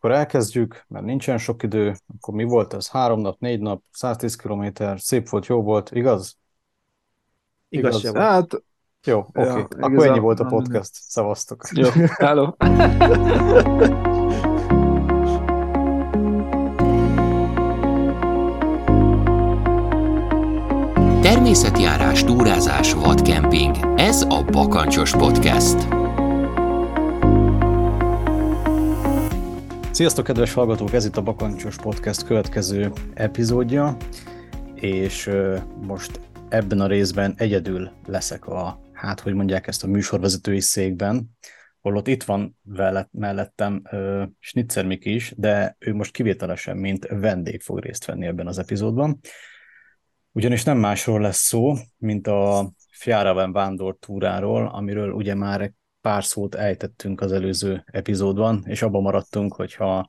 Akkor elkezdjük, mert nincsen sok idő. Akkor mi volt ez? Három nap, négy nap, 110 kilométer, szép volt, jó volt, igaz? Igaz, igaz. Hát, jó, oké. Okay. Akkor igaz, ennyi volt a podcast. Szavaztok. Jó, hello. Természetjárás, túrázás, vadkemping. Ez a Bakancsos Podcast. Sziasztok, kedves hallgatók! Ez itt a Bakancsos Podcast következő epizódja, és most ebben a részben egyedül leszek a, hát hogy mondják ezt a műsorvezetői székben, holott itt van velett, mellettem uh, Schnitzer Miki is, de ő most kivételesen, mint vendég fog részt venni ebben az epizódban. Ugyanis nem másról lesz szó, mint a Fjaraven vándor túráról, amiről ugye már pár szót ejtettünk az előző epizódban, és abban maradtunk, hogyha,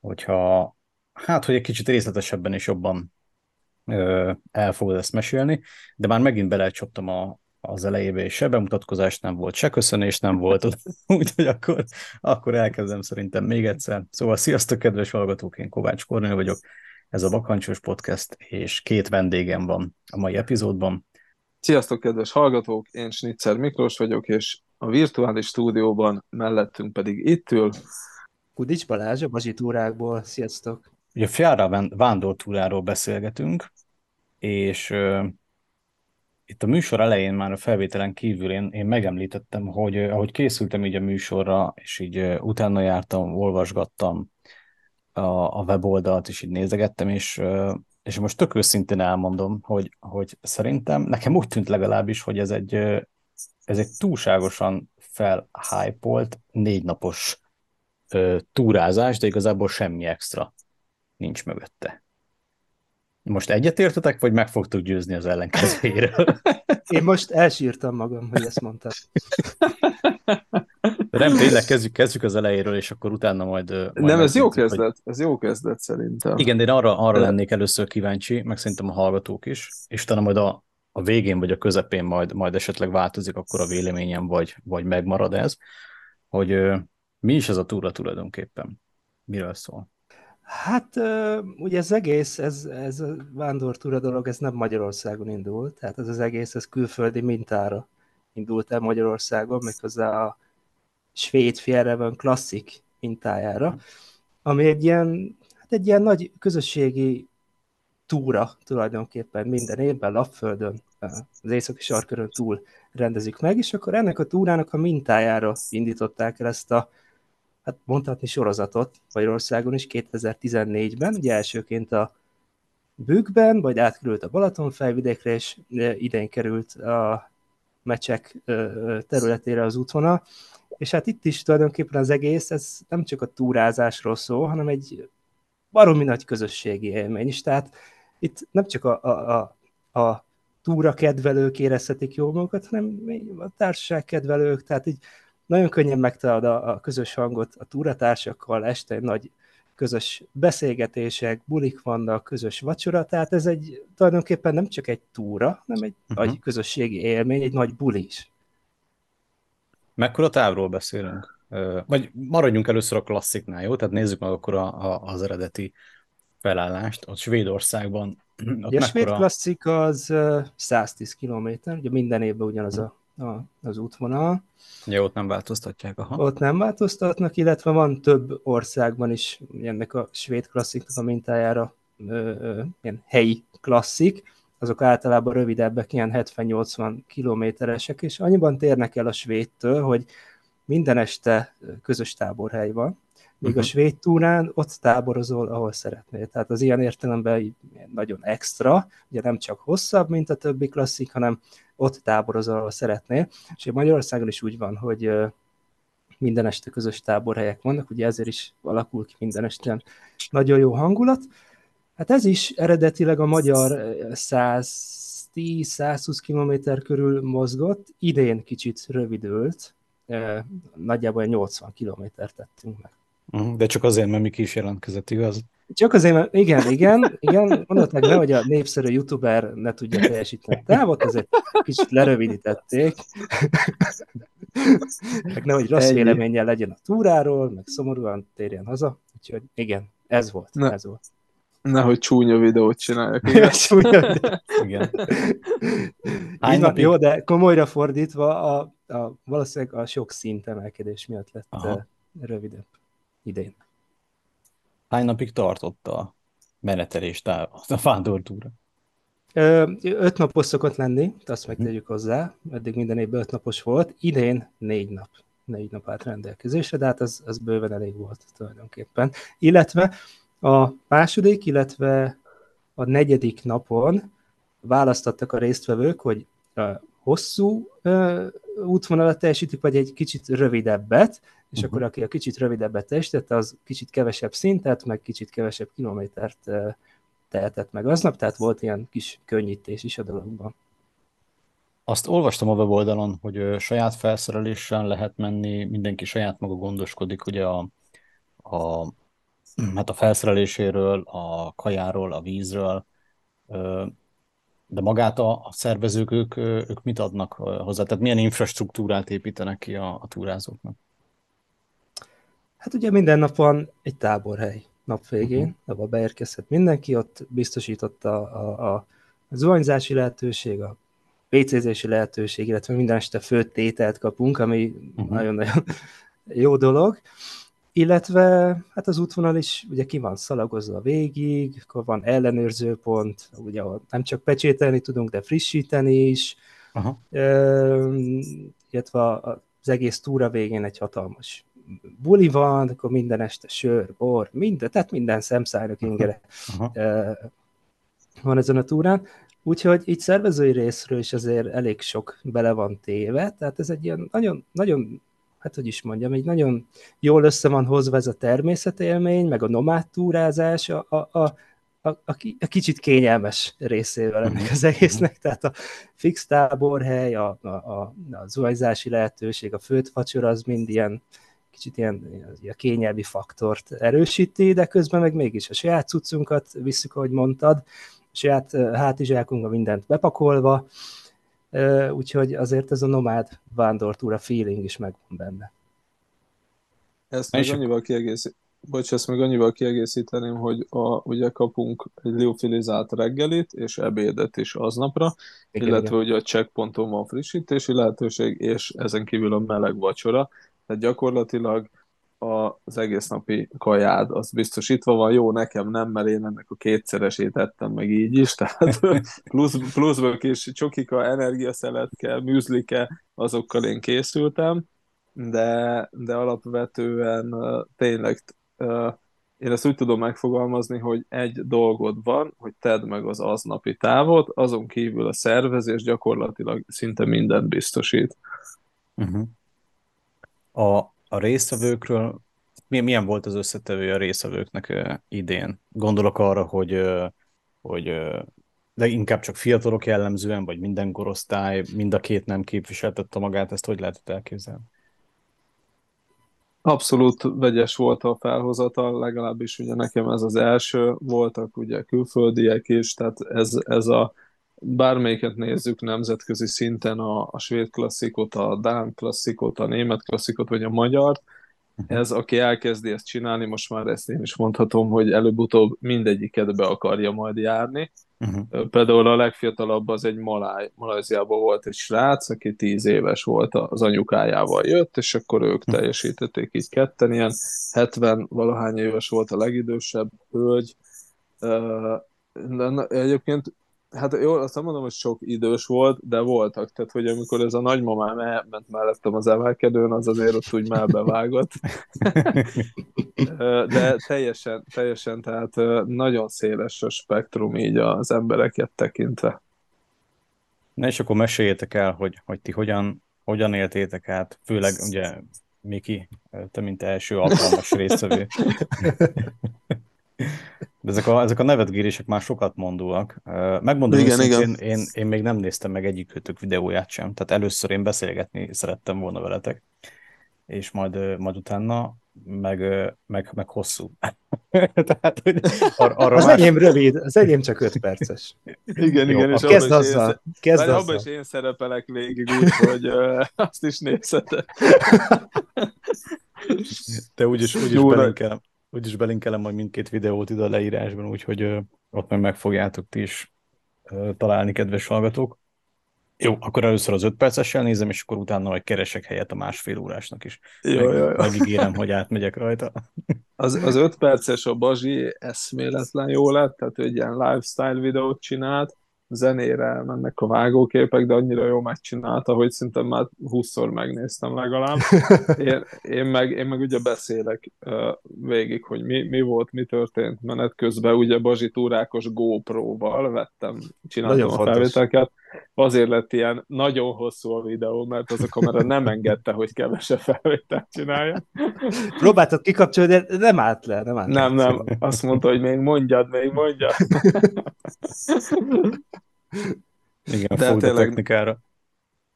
hogyha hát, hogy egy kicsit részletesebben és jobban ö, el fogod ezt mesélni, de már megint belecsaptam a, az elejébe, és se bemutatkozás nem volt, se köszönés nem volt, úgyhogy akkor, akkor elkezdem szerintem még egyszer. Szóval sziasztok, kedves hallgatók, én Kovács Kornél vagyok, ez a Bakancsos Podcast, és két vendégem van a mai epizódban. Sziasztok, kedves hallgatók, én Snitzer Miklós vagyok, és a virtuális stúdióban, mellettünk pedig itt ül. Kudics Balázs, a Bazsi túrákból. Sziasztok! Ugye a Fjara vándortúráról beszélgetünk, és uh, itt a műsor elején már a felvételen kívül én, én megemlítettem, hogy uh, ahogy készültem így a műsorra, és így uh, utána jártam, olvasgattam a, a weboldalt, és így nézegettem, és, uh, és most tök őszintén elmondom, hogy, hogy szerintem, nekem úgy tűnt legalábbis, hogy ez egy, ez egy túlságosan felhypolt négy napos ö, túrázás, de igazából semmi extra nincs mögötte. Most egyetértetek, vagy meg fogtok győzni az ellenkezőjéről? Én most elsírtam magam, hogy ezt mondtad. nem, tényleg kezdjük, kezdjük az elejéről, és akkor utána majd... majd nem, ez jó kezdet, hogy... ez jó kezdet szerintem. Igen, de én arra, arra lennék először kíváncsi, meg szerintem a hallgatók is, és utána majd a, a végén vagy a közepén majd, majd esetleg változik akkor a véleményem, vagy, vagy megmarad ez, hogy mi is ez a túra tulajdonképpen? Miről szól? Hát ugye ez egész, ez, ez a vándortúra dolog, ez nem Magyarországon indult, tehát ez az egész, ez külföldi mintára indult el Magyarországon, méghozzá a svéd Fjärreven klasszik mintájára, ami egy ilyen, hát egy ilyen nagy közösségi túra tulajdonképpen minden évben Lapföldön, az északi sarkörön túl rendezik meg, és akkor ennek a túrának a mintájára indították el ezt a, hát mondhatni sorozatot Magyarországon is 2014-ben, ugye elsőként a Bükkben, vagy átkerült a Balaton felvidékre, és idén került a mecsek területére az útvonal, és hát itt is tulajdonképpen az egész, ez nem csak a túrázásról szól, hanem egy baromi nagy közösségi élmény is, tehát itt nem csak a, a, a, a túra kedvelők érezhetik jól magukat, hanem a társaság kedvelők, tehát így nagyon könnyen megtalálod a, a közös hangot a túratársakkal, este nagy közös beszélgetések, bulik vannak, közös vacsora, tehát ez egy tulajdonképpen nem csak egy túra, hanem egy uh-huh. nagy közösségi élmény, egy nagy buli is. Mekkora távról beszélünk? Vagy maradjunk először a klassziknál, jó? Tehát nézzük meg akkor a, a, az eredeti felállást, ott Svédországban. Ott a svéd klasszik az 110 km, ugye minden évben ugyanaz a, a, az útvonal. Ja, ott nem változtatják, aha. Ott nem változtatnak, illetve van több országban is ennek a svéd klassziknak a mintájára ö, ö, ilyen helyi klasszik, azok általában rövidebbek, ilyen 70-80 kilométeresek, és annyiban térnek el a svédtől, hogy minden este közös táborhely van, Uh-huh. a svéd túrán ott táborozol, ahol szeretnél. Tehát az ilyen értelemben nagyon extra, ugye nem csak hosszabb, mint a többi klasszik, hanem ott táborozol, ahol szeretnél. És Magyarországon is úgy van, hogy minden este közös táborhelyek vannak, ugye ezért is alakul ki minden este nagyon jó hangulat. Hát ez is eredetileg a magyar 110-120 km körül mozgott, idén kicsit rövidült, nagyjából 80 kilométert tettünk meg. Mhm, de csak azért, mert Miki is jelentkezett, igaz? Csak azért, mert igen, igen, igen, mondhatnák ne, hogy a népszerű youtuber ne tudja teljesíteni a távot, ezért kicsit lerövidítették. meg nehogy rossz véleménnyel legyen a túráról, meg szomorúan térjen haza, Úgyhogy igen, ez volt, Ne. ez volt. Nehogy csúnya videót csináljak. Csúnya, Igen. Hány napig? Jó, de komolyra fordítva, a, a, valószínűleg a sok szint emelkedés miatt lett Aha. uh, rövidebb idén. Hány napig tartott a menetelés, a vándortúra? Ö, öt napos szokott lenni, azt megtegyük hozzá, eddig minden évben öt napos volt, idén négy nap, négy nap állt rendelkezésre, de hát az, az bőven elég volt tulajdonképpen. Illetve a második, illetve a negyedik napon választottak a résztvevők, hogy hosszú ö, útvonalat teljesítik, vagy egy kicsit rövidebbet, és Mhm. akkor aki a kicsit rövidebbet teljesítette, az kicsit kevesebb szintet, meg kicsit kevesebb kilométert ö, tehetett meg aznap, tehát volt ilyen kis könnyítés is a dologban. Azt olvastam a weboldalon, hogy saját felszereléssel lehet menni, mindenki saját maga gondoskodik ugye a, a, hát a felszereléséről, a kajáról, a vízről, de magát a, a szervezők, ők, ők mit adnak hozzá? Tehát milyen infrastruktúrát építenek ki a, a túrázóknak? Hát ugye minden nap van egy táborhely nap végén, Mhm. uh-huh. ahol beérkezhet mindenki, ott biztosította a, a, a zuhanyzási lehetőség, a PC-zési lehetőség, illetve minden este főtt tételt kapunk, ami Mhm. nagyon-nagyon jó dolog. Illetve hát az útvonal is ugye ki van szalagozva végig, akkor van ellenőrzőpont, ugye ahol nem csak pecsételni tudunk, de frissíteni is, Aha. Ö, illetve az egész túra végén egy hatalmas buli van, akkor minden este sör, bor, minden, tehát minden szemszájnak ingere Aha. ö, van ezen a túrán. Úgyhogy így szervezői részről is azért elég sok bele van téve, tehát ez egy ilyen nagyon, nagyon hát hogy is mondjam, egy nagyon jól össze van hozva ez a természetélmény, meg a nomád túrázás, a, a, a, a, a, a kicsit kényelmes részével ennek az egésznek, tehát a fix táborhely, a, a, a, a zuhanyzási lehetőség, a főtt vacsora, az mind ilyen kicsit ilyen, ilyen kényelmi faktort erősíti, de közben meg mégis a saját cuccunkat visszük, ahogy mondtad, a saját hátizsákunkba mindent bepakolva, úgyhogy azért ez a nomád vándortúra feeling is megvan benne. Ezt még annyival kiegészít... Bocs, ezt még annyival kiegészíteném, hogy a, ugye kapunk egy liofilizált reggelit és ebédet is aznapra, Igen, illetve igen. ugye a checkponton van frissítési lehetőség, és ezen kívül a meleg vacsora. Tehát gyakorlatilag az egész napi kajád az biztosítva van. Jó, nekem nem, mert én ennek a kétszeresét ettem meg így is, tehát plusz, pluszból kis csokika, energiaszeletke, műzlike, azokkal én készültem, de, de alapvetően tényleg én ezt úgy tudom megfogalmazni, hogy egy dolgod van, hogy tedd meg az aznapi távot, azon kívül a szervezés gyakorlatilag szinte mindent biztosít. Uh-huh. A, a résztvevőkről, mi- milyen volt az összetevője a résztvevőknek idén? Gondolok arra, hogy, hogy de inkább csak fiatalok jellemzően, vagy minden korosztály, mind a két nem képviseltette magát, ezt hogy lehetett elképzelni? Abszolút vegyes volt a felhozatal, legalábbis ugye nekem ez az első, voltak ugye külföldiek is, tehát ez, ez a bármelyiket nézzük nemzetközi szinten, a, a svéd klasszikot, a dán klasszikot, a német klasszikot, vagy a magyart, ez, aki elkezdi ezt csinálni, most már ezt én is mondhatom, hogy előbb-utóbb mindegyiket be akarja majd járni. Uh-huh. Például a legfiatalabb az egy maláj, Malajziában volt egy srác, aki tíz éves volt, az anyukájával jött, és akkor ők teljesítették így ketten, ilyen 70 valahány éves volt a legidősebb hölgy. De Egyébként, hát jó, azt nem mondom, hogy sok idős volt, de voltak, tehát hogy amikor ez a nagymamám elment mellettem az emelkedőn, az azért ott úgy melbevágott. Ö, de teljesen, teljesen, tehát nagyon széles a spektrum így az embereket tekintve. Na és akkor meséljétek el, hogy, hogy ti hogyan, hogyan éltétek át, főleg ugye Miki, te mint első alkalmas résztvevő. De ezek a, ezek a nevetgérések már sokat mondóak. Megmondom Igen, őszintén, igen. Én, én még nem néztem meg egyikőtök videóját sem, tehát először én beszélgetni szerettem volna veletek, és majd, majd utána meg, meg, meg hosszú. tehát, hogy ar, arra Az más... enyém rövid, az enyém csak 5 perces. Igen, Jó, igen, és Kezd abban is, én, azzal, kezd Várj, abban azzal. is én szerepelek végig, úgyhogy uh, azt is nézheted. Te úgyis, úgyis Jó, belinkelem, úgyis belinkelem majd mindkét videót ide a leírásban, úgyhogy ott meg meg fogjátok ti is találni, kedves hallgatók. Jó, akkor először az 5 percessel nézem, és akkor utána majd keresek helyet a másfél órásnak is. Jó, Meg, jó, jó. Megígérem, hogy átmegyek rajta. Az, az öt perces a Bazsi eszméletlen jó lett, tehát ő egy ilyen lifestyle videót csinált, zenére mennek a vágóképek, de annyira jó megcsinálta, hogy szinte már 20-szor megnéztem legalább. Én, én, meg, én meg ugye beszélek uh, végig, hogy mi, mi volt, mi történt menet közben, ugye Bazsi túrákos GoPro-val vettem, csináltam Nagyon a fontos. felvételeket. Azért lett ilyen nagyon hosszú a videó, mert az a kamera nem engedte, hogy kevesebb felvételt csinálja. Próbáltad kikapcsolni, de nem állt le, nem állt Nem, le. nem, azt mondta, hogy még mondjad, még mondjad. Igen, De a tényleg- technikára.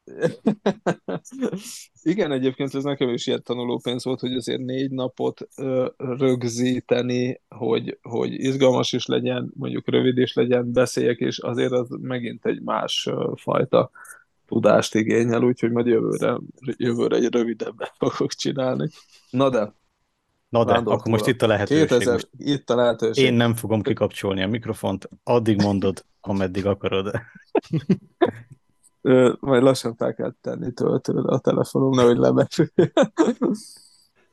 Igen, egyébként ez nekem is ilyen tanulópénz volt, hogy azért négy napot ö, rögzíteni, hogy, hogy izgalmas is legyen, mondjuk rövid is legyen, beszéljek, és azért az megint egy más ö, fajta tudást igényel, úgyhogy majd jövőre, jövőre egy rövidebbet fogok csinálni. Na de, Na de, Vándor akkor most itt a lehetőség. 2000, Most itt a lehetőség. én nem fogom kikapcsolni a mikrofont, addig mondod, ameddig akarod. Majd lassan fel kell tenni töltőre a telefonom, nehogy lebesülj.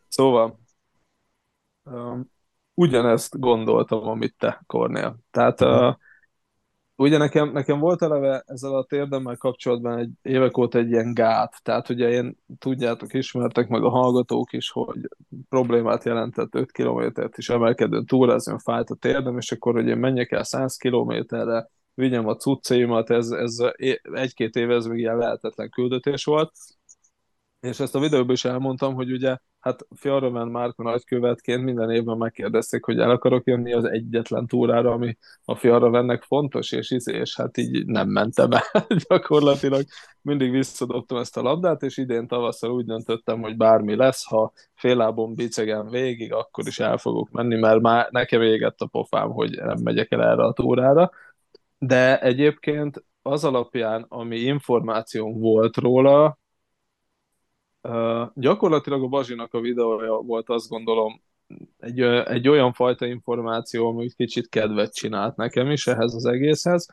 szóval, um, ugyanezt gondoltam, amit te, Kornél. Tehát uh, ugye nekem, nekem volt eleve ezzel a térdemmel kapcsolatban egy évek óta egy ilyen gát, tehát ugye én, tudjátok, ismertek meg a hallgatók is, hogy problémát jelentett 5 kilométert is emelkedőn túrázni, fájt a térdem, és akkor, hogy menjek el 100 kilométerre, vigyem a cuccaimat, ez, ez egy-két éve ez még ilyen lehetetlen küldetés volt, és ezt a videóban is elmondtam, hogy ugye, hát Fjallraven Márka nagykövetként minden évben megkérdezték, hogy el akarok jönni az egyetlen túrára, ami a Fjallravennek fontos, és, izé, és hát így nem mentem el gyakorlatilag. Mindig visszadobtam ezt a labdát, és idén tavasszal úgy döntöttem, hogy bármi lesz, ha féllábon bicegem végig, akkor is el fogok menni, mert már nekem égett a pofám, hogy nem megyek el erre a túrára. De egyébként az alapján, ami információm volt róla, Gyakorlatilag a Bazsinak a videója volt, azt gondolom, egy, egy olyan fajta információ, ami kicsit kedvet csinált nekem is ehhez az egészhez.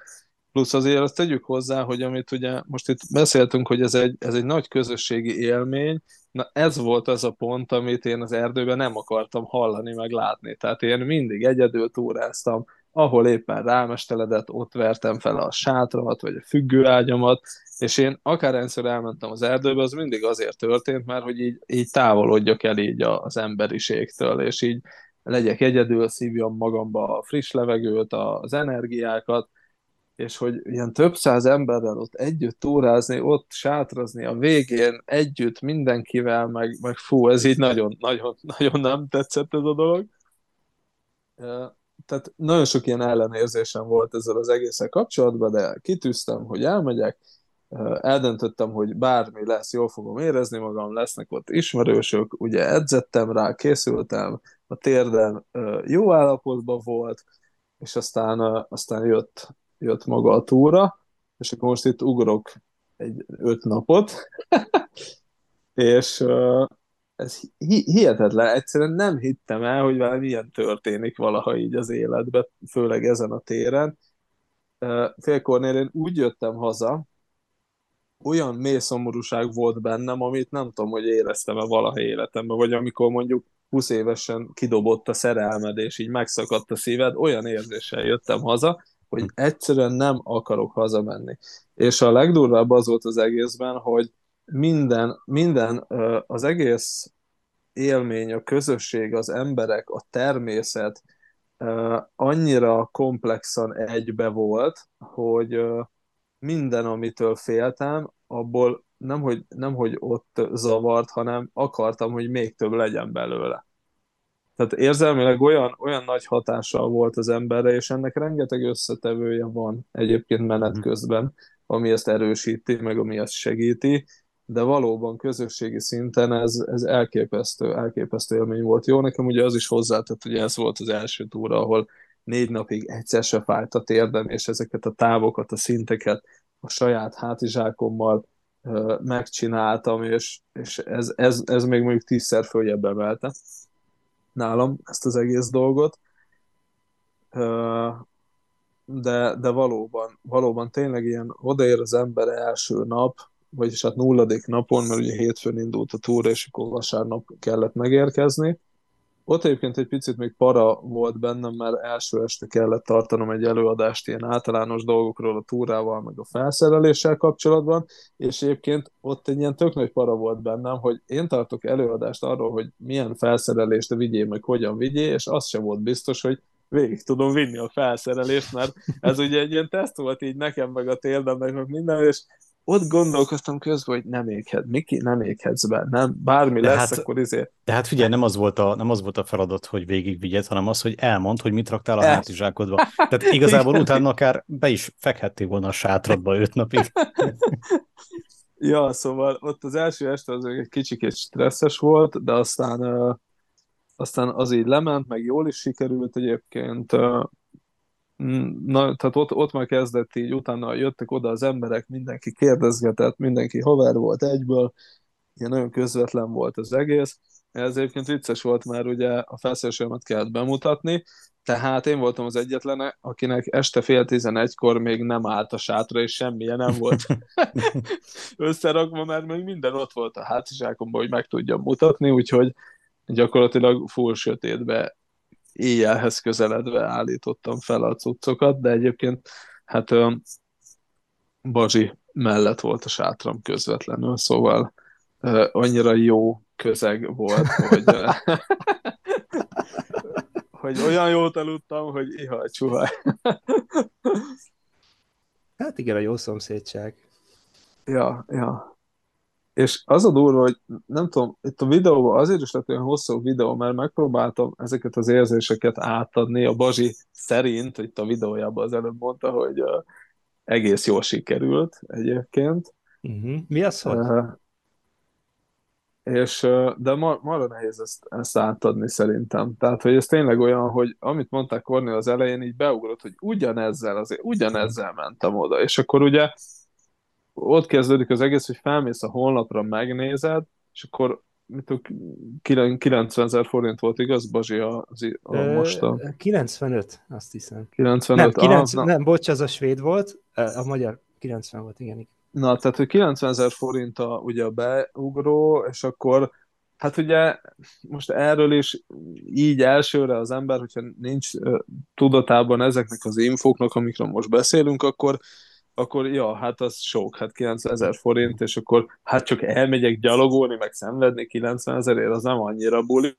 Plusz azért azt tegyük hozzá, hogy amit ugye most itt beszéltünk, hogy ez egy, ez egy nagy közösségi élmény, na ez volt az a pont, amit én az erdőben nem akartam hallani, meg látni. Tehát én mindig egyedül túráztam, ahol éppen rámesteledett, ott vertem fel a sátramat, vagy a függőágyamat, és én akárhányszor elmentem az erdőbe, az mindig azért történt, mert hogy így, így távolodjak el így az emberiségtől, és így legyek egyedül, szívjam magamba a friss levegőt, az energiákat, és hogy ilyen több száz emberrel ott együtt túrázni, ott sátrazni a végén együtt mindenkivel, meg, meg fú, ez így nagyon, nagyon, nagyon nem tetszett ez a dolog. Tehát nagyon sok ilyen ellenérzésem volt ezzel az egészen kapcsolatban, de kitűztem, hogy elmegyek, eldöntöttem, hogy bármi lesz, jól fogom érezni magam, lesznek ott ismerősök, ugye edzettem rá, készültem, a térdem jó állapotban volt, és aztán, aztán jött, jött maga a túra, és akkor most itt ugrok egy öt napot, és ez hihetetlen, egyszerűen nem hittem el, hogy valami ilyen történik valaha így az életben, főleg ezen a téren. Félkornél én úgy jöttem haza, olyan mély szomorúság volt bennem, amit nem tudom, hogy éreztem-e valaha életemben, vagy amikor mondjuk 20 évesen kidobott a szerelmed, és így megszakadt a szíved, olyan érzéssel jöttem haza, hogy egyszerűen nem akarok hazamenni. És a legdurvább az volt az egészben, hogy minden, minden az egész élmény, a közösség, az emberek, a természet annyira komplexan egybe volt, hogy minden, amitől féltem, abból nem hogy, nem, hogy ott zavart, hanem akartam, hogy még több legyen belőle. Tehát érzelmileg olyan, olyan nagy hatással volt az emberre, és ennek rengeteg összetevője van egyébként menet közben, ami ezt erősíti, meg ami ezt segíti, de valóban közösségi szinten ez, ez elképesztő, elképesztő élmény volt. Jó, nekem ugye az is hozzátett, hogy ez volt az első túra, ahol négy napig egyszer se fájt a térdem, és ezeket a távokat, a szinteket a saját hátizsákommal uh, megcsináltam, és, és ez, ez, ez még mondjuk tízszer följebb emelte. nálam ezt az egész dolgot. De, de valóban, valóban tényleg ilyen odaér az ember első nap, vagyis hát nulladik napon, mert ugye hétfőn indult a túra, és akkor vasárnap kellett megérkezni, ott egyébként egy picit még para volt bennem, mert első este kellett tartanom egy előadást ilyen általános dolgokról a túrával, meg a felszereléssel kapcsolatban, és egyébként ott egy ilyen tök nagy para volt bennem, hogy én tartok előadást arról, hogy milyen felszerelést vigyél, meg hogyan vigyél, és az sem volt biztos, hogy végig tudom vinni a felszerelést, mert ez ugye egy ilyen teszt volt így nekem, meg a térdemnek, meg minden, és ott gondolkoztam közben, hogy nem éghet, Miki, nem éghetsz be, nem, bármi de lesz, hát, akkor izé. De hát figyelj, nem az, volt a, nem az volt a feladat, hogy végigvigyed, hanem az, hogy elmond, hogy mit raktál a El. hátizsákodba. Tehát igazából utána akár be is fekhettél volna a sátradba öt napig. ja, szóval ott az első este az egy kicsit stresszes volt, de aztán, aztán az így lement, meg jól is sikerült egyébként. Na, tehát ott, ott már kezdett így, utána jöttek oda az emberek, mindenki kérdezgetett, mindenki haver volt egyből, ilyen nagyon közvetlen volt az egész. Ez egyébként vicces volt, mert ugye a felszerelősemet kellett bemutatni, tehát én voltam az egyetlen, akinek este fél tizenegykor még nem állt a sátra, és semmilyen nem volt összerakva, mert még minden ott volt a hátizsákomban, hogy meg tudjam mutatni, úgyhogy gyakorlatilag full sötétbe éjjelhez közeledve állítottam fel a cuccokat, de egyébként hát Bazsi mellett volt a sátram közvetlenül, szóval annyira jó közeg volt, hogy, hogy olyan jót aludtam, hogy ihaj, csuhaj. Hát igen, a jó szomszédság. Ja, ja. És az a durva, hogy nem tudom, itt a videóban azért is lett olyan hosszú videó, mert megpróbáltam ezeket az érzéseket átadni. A Bazsi szerint, hogy itt a videójában az előbb mondta, hogy uh, egész jól sikerült egyébként. Uh-huh. Mi az, hogy? Uh, és, uh, de ma, marra nehéz ezt, ezt átadni szerintem. Tehát, hogy ez tényleg olyan, hogy amit mondták Kornél az elején, így beugrott, hogy ugyanezzel, azért ugyanezzel mentem oda. És akkor ugye ott kezdődik az egész, hogy felmész a honlapra, megnézed, és akkor mit 90 ezer forint volt, igaz, Bazsi, az, a, most a... 95, azt hiszem. 95, nem, 9, ah, nem, bocs, az a svéd volt, a magyar 90 volt, igen. Na, tehát, hogy 90 ezer forint a, ugye a beugró, és akkor Hát ugye most erről is így elsőre az ember, hogyha nincs tudatában ezeknek az infóknak, amikről most beszélünk, akkor akkor ja, hát az sok, hát 90 ezer forint, és akkor hát csak elmegyek gyalogolni, meg szenvedni 90 ezerért, az nem annyira buli,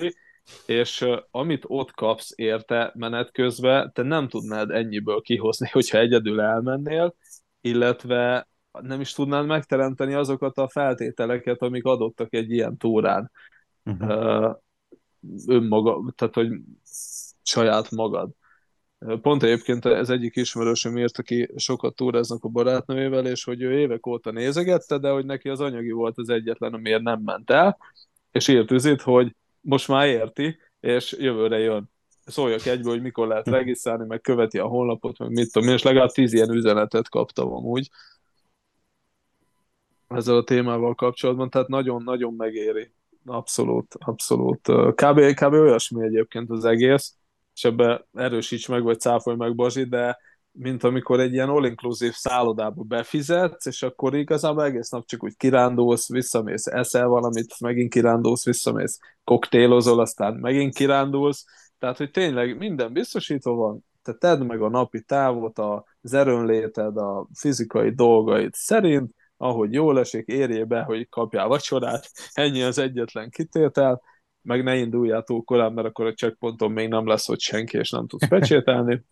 és uh, amit ott kapsz érte menet közben, te nem tudnád ennyiből kihozni, hogyha egyedül elmennél, illetve nem is tudnád megteremteni azokat a feltételeket, amik adottak egy ilyen túrán. Uh-huh. Uh, önmaga, tehát hogy saját magad. Pont egyébként ez egyik ismerősöm írt, aki sokat túráznak a barátnőjével, és hogy ő évek óta nézegette, de hogy neki az anyagi volt az egyetlen, amiért nem ment el, és írt üzét, hogy most már érti, és jövőre jön. Szóljak egyből, hogy mikor lehet regisztrálni, meg követi a honlapot, meg mit tudom és legalább tíz ilyen üzenetet kaptam amúgy ezzel a témával kapcsolatban, tehát nagyon-nagyon megéri. Abszolút, abszolút. Kb, kb. olyasmi egyébként az egész, és ebbe erősíts meg, vagy cáfolj meg, Bazsi, de mint amikor egy ilyen all-inclusive szállodába befizetsz, és akkor igazából egész nap csak úgy kirándulsz, visszamész, eszel valamit, megint kirándulsz, visszamész, koktélozol, aztán megint kirándulsz, tehát, hogy tényleg minden biztosítva van, te tedd meg a napi távot, az erőnléted, a fizikai dolgaid szerint, ahogy jól esik, érjél be, hogy kapjál vacsorát, ennyi az egyetlen kitétel, meg ne induljál túl korán, mert akkor a checkpointon még nem lesz ott senki, és nem tudsz pecsételni.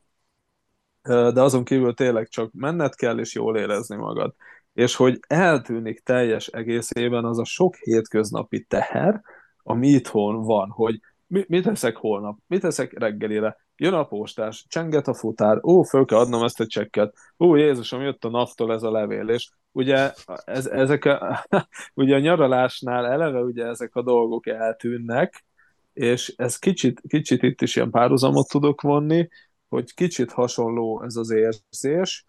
De azon kívül tényleg csak menned kell, és jól érezni magad. És hogy eltűnik teljes egészében az a sok hétköznapi teher, ami itthon van, hogy mi, mit teszek holnap, mit teszek reggelire, jön a postás, csenget a futár, ó, föl kell adnom ezt a csekket, ó, Jézusom, jött a naftól ez a levél, és ugye ez, ezek a, ugye a nyaralásnál eleve ugye ezek a dolgok eltűnnek, és ez kicsit, kicsit itt is ilyen párhuzamot tudok vonni, hogy kicsit hasonló ez az érzés,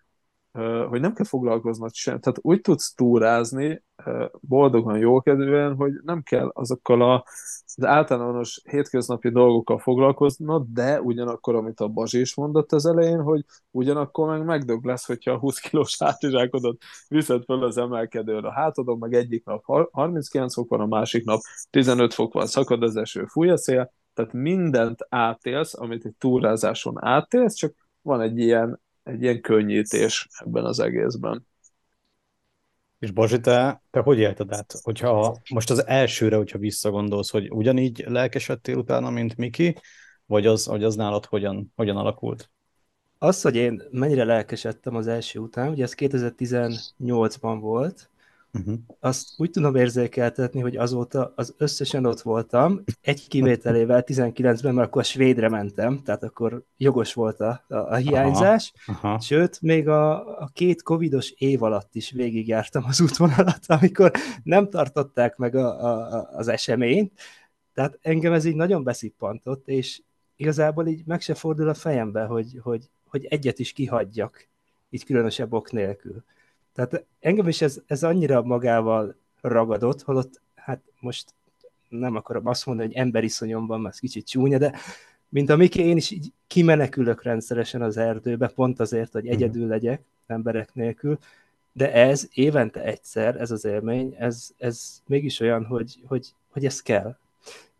hogy nem kell foglalkoznod sem. Tehát úgy tudsz túrázni boldogan, jókedvűen, hogy nem kell azokkal a, az általános hétköznapi dolgokkal foglalkoznod, de ugyanakkor, amit a Bazsi is mondott az elején, hogy ugyanakkor meg megdög lesz, hogyha a 20 kilós hátizsákodat viszed föl az emelkedőre a hátadon, meg egyik nap 39 fok van, a másik nap 15 fok van, szakad az eső, fúj a szél, tehát mindent átélsz, amit egy túrázáson átélsz, csak van egy ilyen egy ilyen könnyítés ebben az egészben. És Bazsi, te, te hogy élted át? Hogyha most az elsőre, hogyha visszagondolsz, hogy ugyanígy lelkesedtél utána, mint Miki, vagy az, vagy az nálad hogyan, hogyan alakult? Az, hogy én mennyire lelkesedtem az első után, ugye ez 2018-ban volt, Uh-huh. Azt úgy tudom érzékeltetni, hogy azóta az összesen ott voltam, egy kivételével 19-ben, mert akkor a svédre mentem, tehát akkor jogos volt a, a, a hiányzás, aha, aha. sőt, még a, a két covidos év alatt is végigjártam az útvonalat, amikor nem tartották meg a, a, az eseményt, tehát engem ez így nagyon beszippantott, és igazából így meg se fordul a fejembe, hogy, hogy, hogy egyet is kihagyjak, így különösebb ok nélkül. Tehát engem is ez, ez annyira magával ragadott, holott hát most nem akarom azt mondani, hogy emberiszonyom van, mert kicsit csúnya, de mint amik én is így kimenekülök rendszeresen az erdőbe, pont azért, hogy mhm. egyedül legyek, emberek nélkül, de ez évente egyszer, ez az élmény, ez, ez mégis olyan, hogy, hogy, hogy ez kell.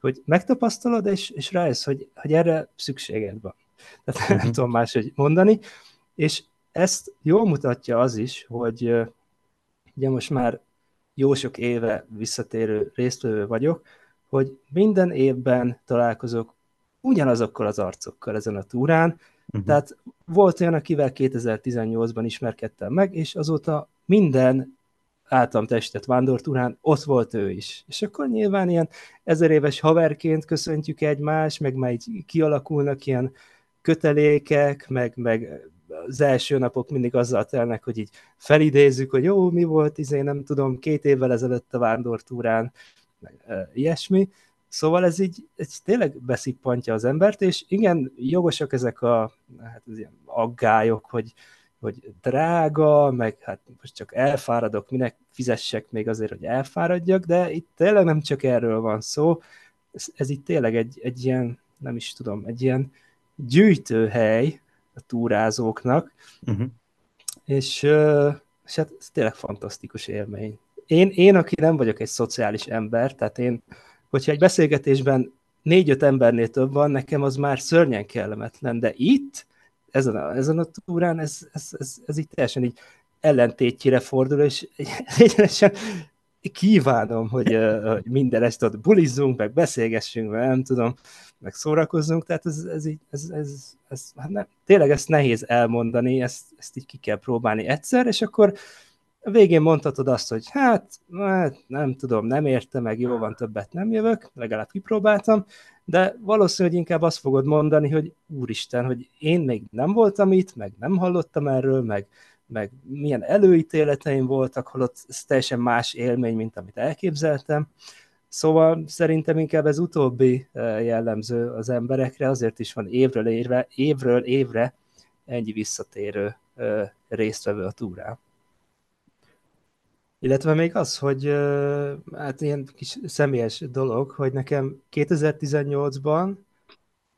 Hogy megtapasztalod, és, és rájössz, hogy, hogy erre szükséged van. Tehát uh-huh. nem tudom máshogy mondani, és ezt jól mutatja az is, hogy ugye most már jó sok éve visszatérő résztvevő vagyok, hogy minden évben találkozok ugyanazokkal az arcokkal ezen a túrán, uh-huh. tehát volt olyan, akivel 2018-ban ismerkedtem meg, és azóta minden általam testett vándortúrán ott volt ő is. És akkor nyilván ilyen ezer éves haverként köszöntjük egymást, meg már így kialakulnak ilyen kötelékek, meg, meg az első napok mindig azzal telnek, hogy így felidézzük, hogy jó, mi volt, izé, nem tudom, két évvel ezelőtt a vándortúrán, meg ilyesmi. Szóval ez így ez tényleg beszippantja az embert, és igen, jogosak ezek a hát az ilyen aggályok, hogy, hogy drága, meg hát most csak elfáradok, minek fizessek még azért, hogy elfáradjak, de itt tényleg nem csak erről van szó, ez, ez itt tényleg egy, egy ilyen, nem is tudom, egy ilyen gyűjtőhely, a túrázóknak, uh-huh. és, és hát ez tényleg fantasztikus élmény. Én, én, aki nem vagyok egy szociális ember, tehát én, hogyha egy beszélgetésben négy-öt embernél több van, nekem az már szörnyen kellemetlen, de itt, ezen a, ezen a túrán, ez, ez, ez, ez így teljesen így ellentétjére fordul, és egyenesen kívánom, hogy, hogy minden este ott bulizzunk, meg beszélgessünk, meg nem tudom, meg szórakozzunk, tehát ez, ez, így, ez, ez, ez hát nem, tényleg ezt nehéz elmondani, ezt, ezt így ki kell próbálni egyszer, és akkor a végén mondhatod azt, hogy hát, hát nem tudom, nem érte meg, jó van, többet nem jövök, legalább kipróbáltam, de valószínűleg inkább azt fogod mondani, hogy úristen, hogy én még nem voltam itt, meg nem hallottam erről, meg, meg milyen előítéleteim voltak, holott ez teljesen más élmény, mint amit elképzeltem. Szóval szerintem inkább ez utóbbi eh, jellemző az emberekre, azért is van évről évre, évről évre ennyi visszatérő eh, résztvevő a túrán. Illetve még az, hogy eh, hát ilyen kis személyes dolog, hogy nekem 2018-ban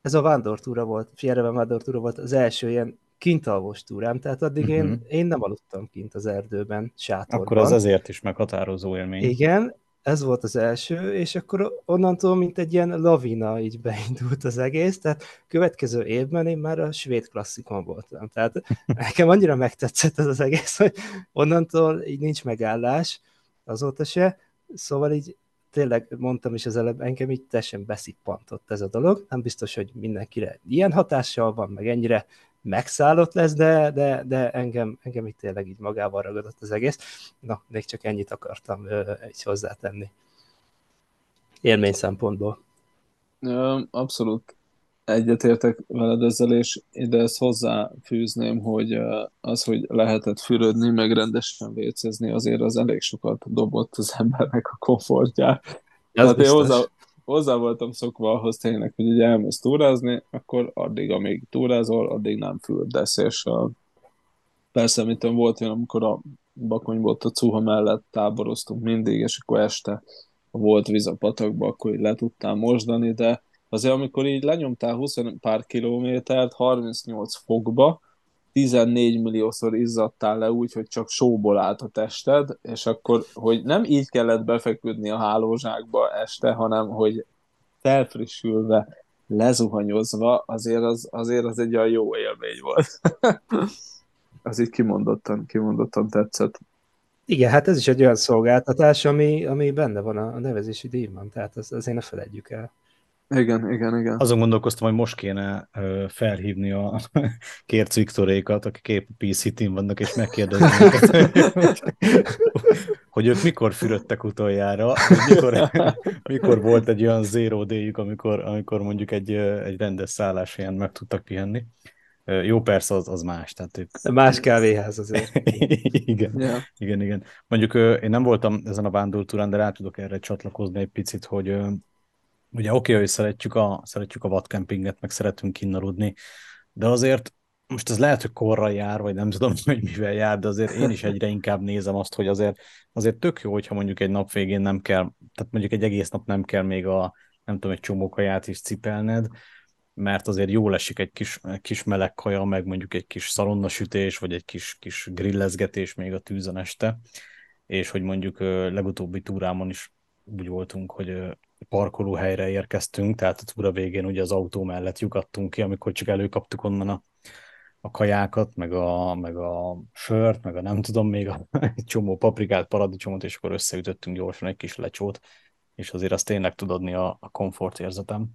ez a vándortúra volt, Fiereven vándortúra volt az első ilyen kintalvos túrám, tehát addig uh-huh. én, mhm. én nem aludtam kint az erdőben, sátorban. Akkor az ezért is meghatározó élmény. Igen, ez volt az első, és akkor onnantól, mint egy ilyen lavina így beindult az egész, tehát következő évben én már a svéd klasszikon voltam. Tehát nekem annyira megtetszett ez az egész, hogy onnantól így nincs megállás, azóta se, szóval így tényleg mondtam is az előbb, engem így teljesen beszippantott ez a dolog. Nem biztos, hogy mindenkire ilyen hatással van, meg ennyire megszállott lesz, de, de, de engem, engem itt tényleg így magával ragadott az egész. Na, még csak ennyit akartam ö, így hozzátenni. Élmény szempontból. Abszolút egyetértek veled ezzel, és ide ezt hozzáfűzném, hogy az, hogy lehetett fürödni, meg rendesen vécézni, azért az elég sokat dobott az embernek a komfortját. Tehát én hozzá, hozzá voltam szokva ahhoz tényleg, hogy ugye elmész túrázni, akkor addig, amíg túrázol, addig nem fürdesz, és a, Persze, mint volt olyan, amikor a Bakony volt a Cuha mellett táboroztunk mindig, és akkor este volt víz a patakba, akkor így le tudtál mosdani, de azért amikor így lenyomtál 20 pár kilométert 38 fokba, 14 milliószor izzadtál le úgy, hogy csak sóból állt a tested, és akkor, hogy nem így kellett befeküdni a hálózsákba este, hanem hogy felfrissülve, lezuhanyozva, azért az, azért az egy olyan jó élmény volt. az így kimondottan, kimondottan tetszett. Igen, hát ez is egy olyan szolgáltatás, ami, ami benne van a nevezési díjban, tehát az, azért ne felejtjük el. Igen, igen, igen. Azon gondolkoztam, hogy most kéne felhívni a Kérc Viktorékat, akik épp PC team vannak, és megkérdezni őket, hogy ők mikor fürödtek utoljára, mikor, mikor volt egy olyan zero day amikor, amikor mondjuk egy, egy rendes szállás helyen meg tudtak pihenni. Jó, persze, az, az más. Tehát ők... Más kávéház azért. igen, yeah. igen, igen. Mondjuk én nem voltam ezen a vándortúrán, de rá tudok erre csatlakozni egy picit, hogy ugye oké, okay, hogy szeretjük a, szeretjük a vadkempinget, meg szeretünk kinnaludni, de azért most ez lehet, hogy korral jár, vagy nem tudom, hogy mivel jár, de azért én is egyre inkább nézem azt, hogy azért, azért tök jó, hogyha mondjuk egy nap végén nem kell, tehát mondjuk egy egész nap nem kell még a, nem tudom, egy csomó kaját is cipelned, mert azért jól esik egy kis, kis meleg kaja, meg mondjuk egy kis szalonnasütés, vagy egy kis, kis grillezgetés még a tűzön este, és hogy mondjuk legutóbbi túrámon is úgy voltunk, hogy parkolóhelyre érkeztünk, tehát a túra végén ugye az autó mellett lyukadtunk ki, amikor csak előkaptuk onnan a, a kajákat, meg a, meg a sört, meg a nem tudom, még a, csomó paprikát, paradicsomot, és akkor összeütöttünk gyorsan egy kis lecsót, és azért azt tényleg tud adni a, a komfort érzetem.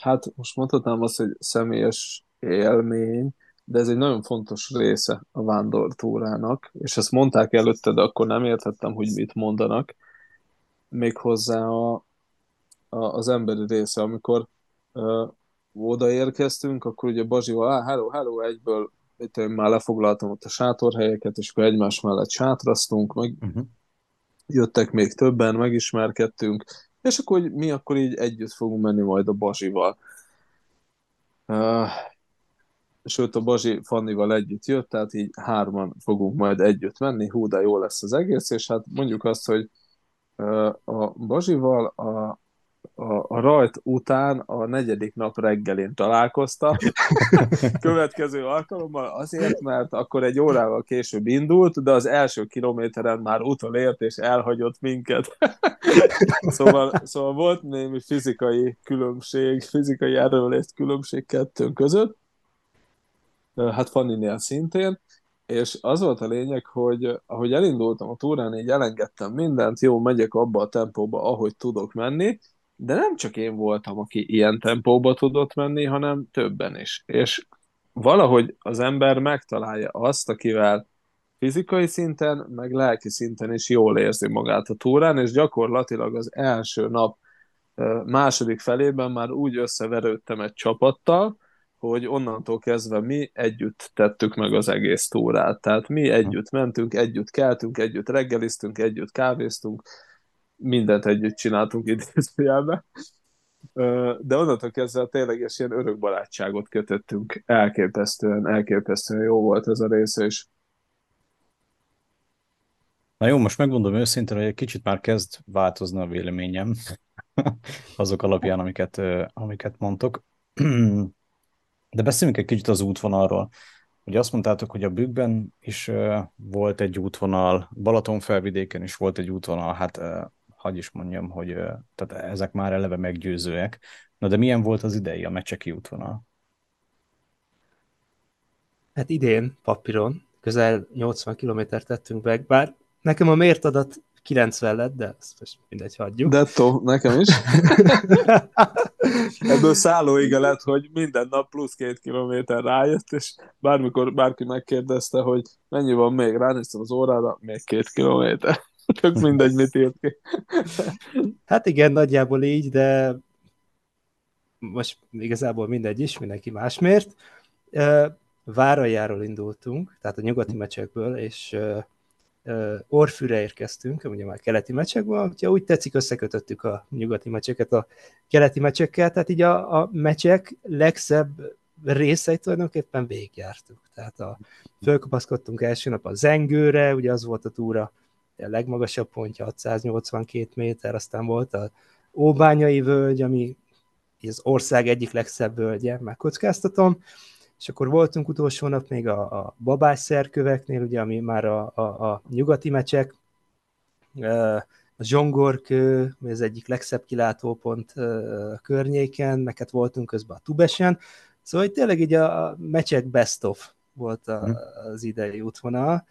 Hát most mondhatnám azt, hogy személyes élmény, de ez egy nagyon fontos része a vándortúrának, és ezt mondták előtte, de akkor nem értettem, hogy mit mondanak. Méghozzá a, az emberi része, amikor ö, odaérkeztünk, akkor ugye Bazsival, ah, hello, hello, egyből itt én már lefoglaltam ott a sátorhelyeket, és akkor egymás mellett sátraztunk, meg uh-huh. jöttek még többen, megismerkedtünk, és akkor hogy mi akkor így együtt fogunk menni majd a Bazsival. Uh, sőt, a Bazsi Fannival együtt jött, tehát így hárman fogunk majd együtt menni, hú, de jó lesz az egész, és hát mondjuk azt, hogy uh, a Bazsival a, a, a rajt után a negyedik nap reggelén találkoztam, következő alkalommal azért, mert akkor egy órával később indult, de az első kilométeren már utolért, és elhagyott minket. szóval, szóval volt némi fizikai különbség, fizikai erőlést különbség kettőnk között, hát Fanninél szintén, és az volt a lényeg, hogy ahogy elindultam a túrán, így elengedtem mindent, jó, megyek abba a tempóba, ahogy tudok menni, de nem csak én voltam, aki ilyen tempóba tudott menni, hanem többen is. És valahogy az ember megtalálja azt, akivel fizikai szinten, meg lelki szinten is jól érzi magát a túrán, és gyakorlatilag az első nap második felében már úgy összeverődtem egy csapattal, hogy onnantól kezdve mi együtt tettük meg az egész túrát. Tehát mi együtt mentünk, együtt keltünk, együtt reggeliztünk, együtt kávéztunk, mindent együtt csináltunk idézőjelben. De onnantól kezdve tényleg ilyen örök barátságot kötöttünk. Elképesztően, elképesztően jó volt ez a része, és Na jó, most megmondom őszintén, hogy egy kicsit már kezd változni a véleményem azok alapján, amiket, amiket mondtok. De beszéljünk egy kicsit az útvonalról. Ugye azt mondtátok, hogy a Bükkben is volt egy útvonal, Balatonfelvidéken is volt egy útvonal, hát hagy is mondjam, hogy tehát ezek már eleve meggyőzőek. Na de milyen volt az idei a mecseki útvonal? Hát idén papíron közel 80 kilométert tettünk meg, bár nekem a mért adat 90 lett, de ezt most mindegy, hagyjuk. Detto, nekem is. Ebből szállóige lett, hogy minden nap plusz két kilométer rájött, és bármikor bárki megkérdezte, hogy mennyi van még, ránéztem az órára, még két kilométer. Tök mindegy, mit írt ki. hát igen, nagyjából így, de most igazából mindegy is, mindenki másmért. Váraljáról indultunk, tehát a nyugati meccsekből, és Orfűre érkeztünk, ugye már keleti meccsekből, hogyha úgy tetszik, összekötöttük a nyugati meccseket a keleti meccsekkel, tehát így a, a meccsek legszebb részeit tulajdonképpen végigjártuk. Tehát a, fölkapaszkodtunk első nap a Zengőre, ugye az volt a túra a legmagasabb pontja, 682 méter, aztán volt a Óbányai völgy, ami az ország egyik legszebb völgye, megkockáztatom, és akkor voltunk utolsó nap még a, a babás szerköveknél, ugye, ami már a, a, a nyugati mecsek, a Zsongorkő, ez egyik legszebb kilátópont a környéken, meg voltunk közben a Tubesen, szóval tényleg így a mecsek best of volt a, mhm. az idei útvonal,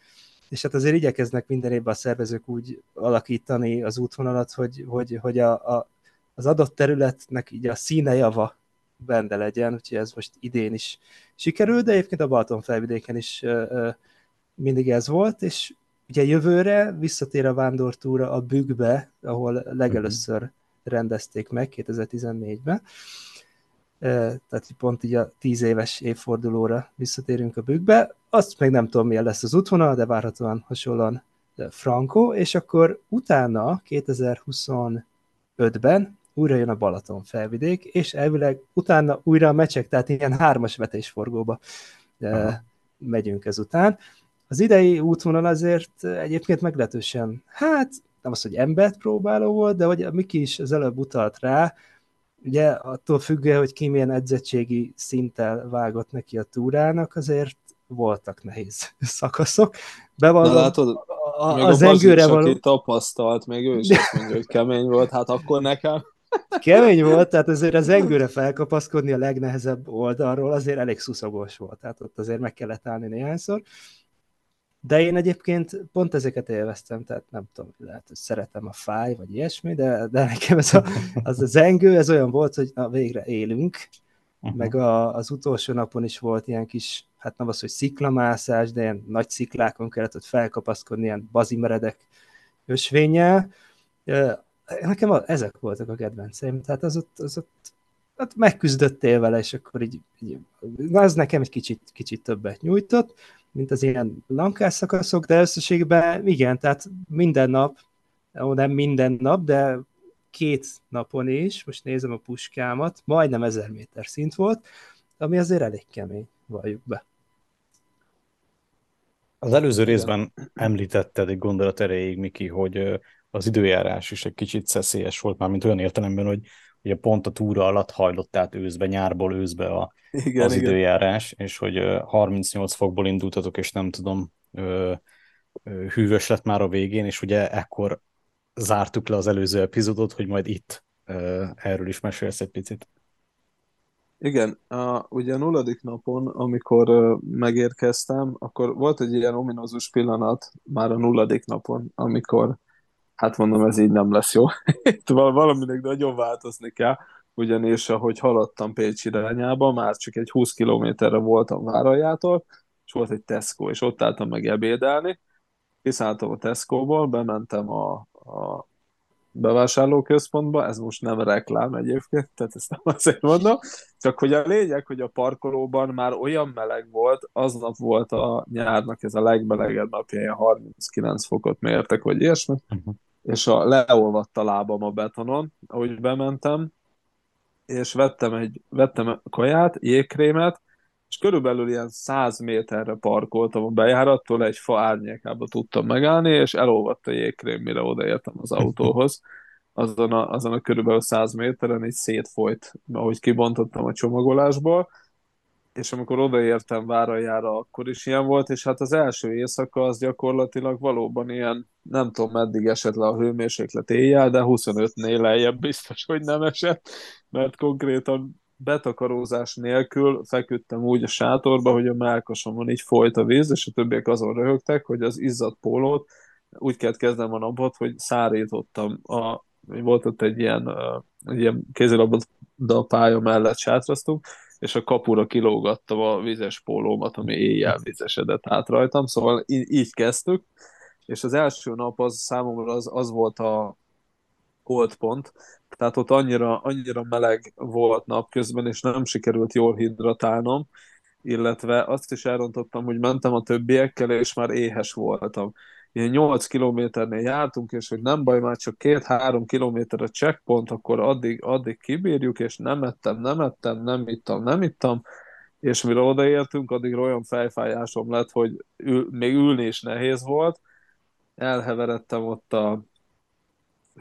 és hát azért igyekeznek minden évben a szervezők úgy alakítani az útvonalat, hogy, hogy, hogy a, a, az adott területnek így a színe java benne legyen, úgyhogy ez most idén is sikerült, de egyébként a Balaton felvidéken is ö, ö, mindig ez volt, és ugye jövőre visszatér a vándortúra a Bükkbe, ahol legelőször rendezték meg 2014-ben, tehát pont így a tíz éves évfordulóra visszatérünk a Bükkbe. Azt még nem tudom, milyen lesz az útvonal, de várhatóan hasonlóan Franco, és akkor utána 2025-ben újra jön a Balaton felvidék, és elvileg utána újra a mecsek, tehát ilyen hármas vetésforgóba Aha. megyünk ezután. Az idei útvonal azért egyébként meglehetősen, hát nem az, hogy embert próbáló volt, de hogy Miki is az előbb utalt rá, ugye attól függően, hogy ki milyen edzettségi szinttel vágott neki a túrának, azért voltak nehéz szakaszok. Bevallom, Na látod, a, még az a engőre való... aki tapasztalt, még ő is azt mondja, hogy kemény volt, hát akkor nekem. Kemény volt, tehát azért az engőre felkapaszkodni a legnehezebb oldalról azért elég szuszogos volt, tehát ott azért meg kellett állni néhányszor. De én egyébként pont ezeket élveztem, tehát nem tudom, lehet, hogy szeretem a fáj, vagy ilyesmi, de, de nekem ez a, az a zengő, ez olyan volt, hogy na, végre élünk, uh-huh. meg a, az utolsó napon is volt ilyen kis, hát nem az, hogy sziklamászás, de ilyen nagy sziklákon kellett ott felkapaszkodni, ilyen bazimeredek ösvényel. Nekem ezek voltak a kedvenceim, tehát az ott, az ott hát megküzdöttél vele, és akkor így, így az nekem egy kicsit, kicsit többet nyújtott mint az ilyen lankás szakaszok, de összességben igen, tehát minden nap, ó, nem minden nap, de két napon is, most nézem a puskámat, majdnem ezer méter szint volt, ami azért elég kemény, valljuk be. Az előző részben említetted egy gondolat erejéig, Miki, hogy az időjárás is egy kicsit szeszélyes volt, már mint olyan értelemben, hogy ugye pont a túra alatt hajlott át őszbe, nyárból őszbe a, igen, az igen. időjárás, és hogy 38 fokból indultatok, és nem tudom, hűvös lett már a végén, és ugye ekkor zártuk le az előző epizódot, hogy majd itt erről is mesélsz egy picit. Igen, a, ugye a nulladik napon, amikor uh, megérkeztem, akkor volt egy ilyen ominózus pillanat már a nulladik napon, amikor hát mondom, ez így nem lesz jó. Itt valaminek nagyon változni kell, ugyanis ahogy haladtam Pécs irányába, már csak egy 20 kilométerre voltam Várajától, és volt egy Tesco, és ott álltam meg ebédelni, kiszálltam a Tesco-ból, bementem a, a bevásárlóközpontba, ez most nem reklám egyébként, tehát ezt nem azért mondom, csak hogy a lényeg, hogy a parkolóban már olyan meleg volt, aznap volt a nyárnak ez a legmelegebb napja, 39 fokot mértek, vagy ilyesmi, uh-huh. és a, leolvadt a lábam a betonon, ahogy bementem, és vettem egy vettem kaját, jégkrémet, és körülbelül ilyen 100 méterre parkoltam a bejárattól, egy fa árnyékába tudtam megállni, és elolvadt a jégkrém, mire odaértem az autóhoz. Azon a, azon a körülbelül 100 méteren így szétfolyt, ahogy kibontottam a csomagolásból, és amikor odaértem Váraljára, akkor is ilyen volt, és hát az első éjszaka az gyakorlatilag valóban ilyen, nem tudom, meddig esett le a hőmérséklet éjjel, de 25-nél lejjebb biztos, hogy nem esett, mert konkrétan betakarózás nélkül feküdtem úgy a sátorba, hogy a melkasomon így folyt a víz, és a többiek azon röhögtek, hogy az izzadt pólót úgy kellett kezdem a napot, hogy szárítottam. A, volt ott egy ilyen, egy ilyen kézilabda pálya mellett sátraztunk, és a kapura kilógattam a vizes pólómat, ami éjjel vizesedett át rajtam, szóval így, így kezdtük, és az első nap az számomra az, az volt a holdpont, tehát ott annyira, annyira meleg volt napközben, és nem sikerült jól hidratálnom, illetve azt is elrontottam, hogy mentem a többiekkel, és már éhes voltam. Ilyen 8 kilométernél jártunk, és hogy nem baj, már csak 2-3 kilométer a checkpoint, akkor addig, addig kibírjuk, és nem ettem, nem ettem, nem ittam, nem ittam, és mire odaértünk, addig olyan fejfájásom lett, hogy ül, még ülni is nehéz volt. Elheveredtem ott a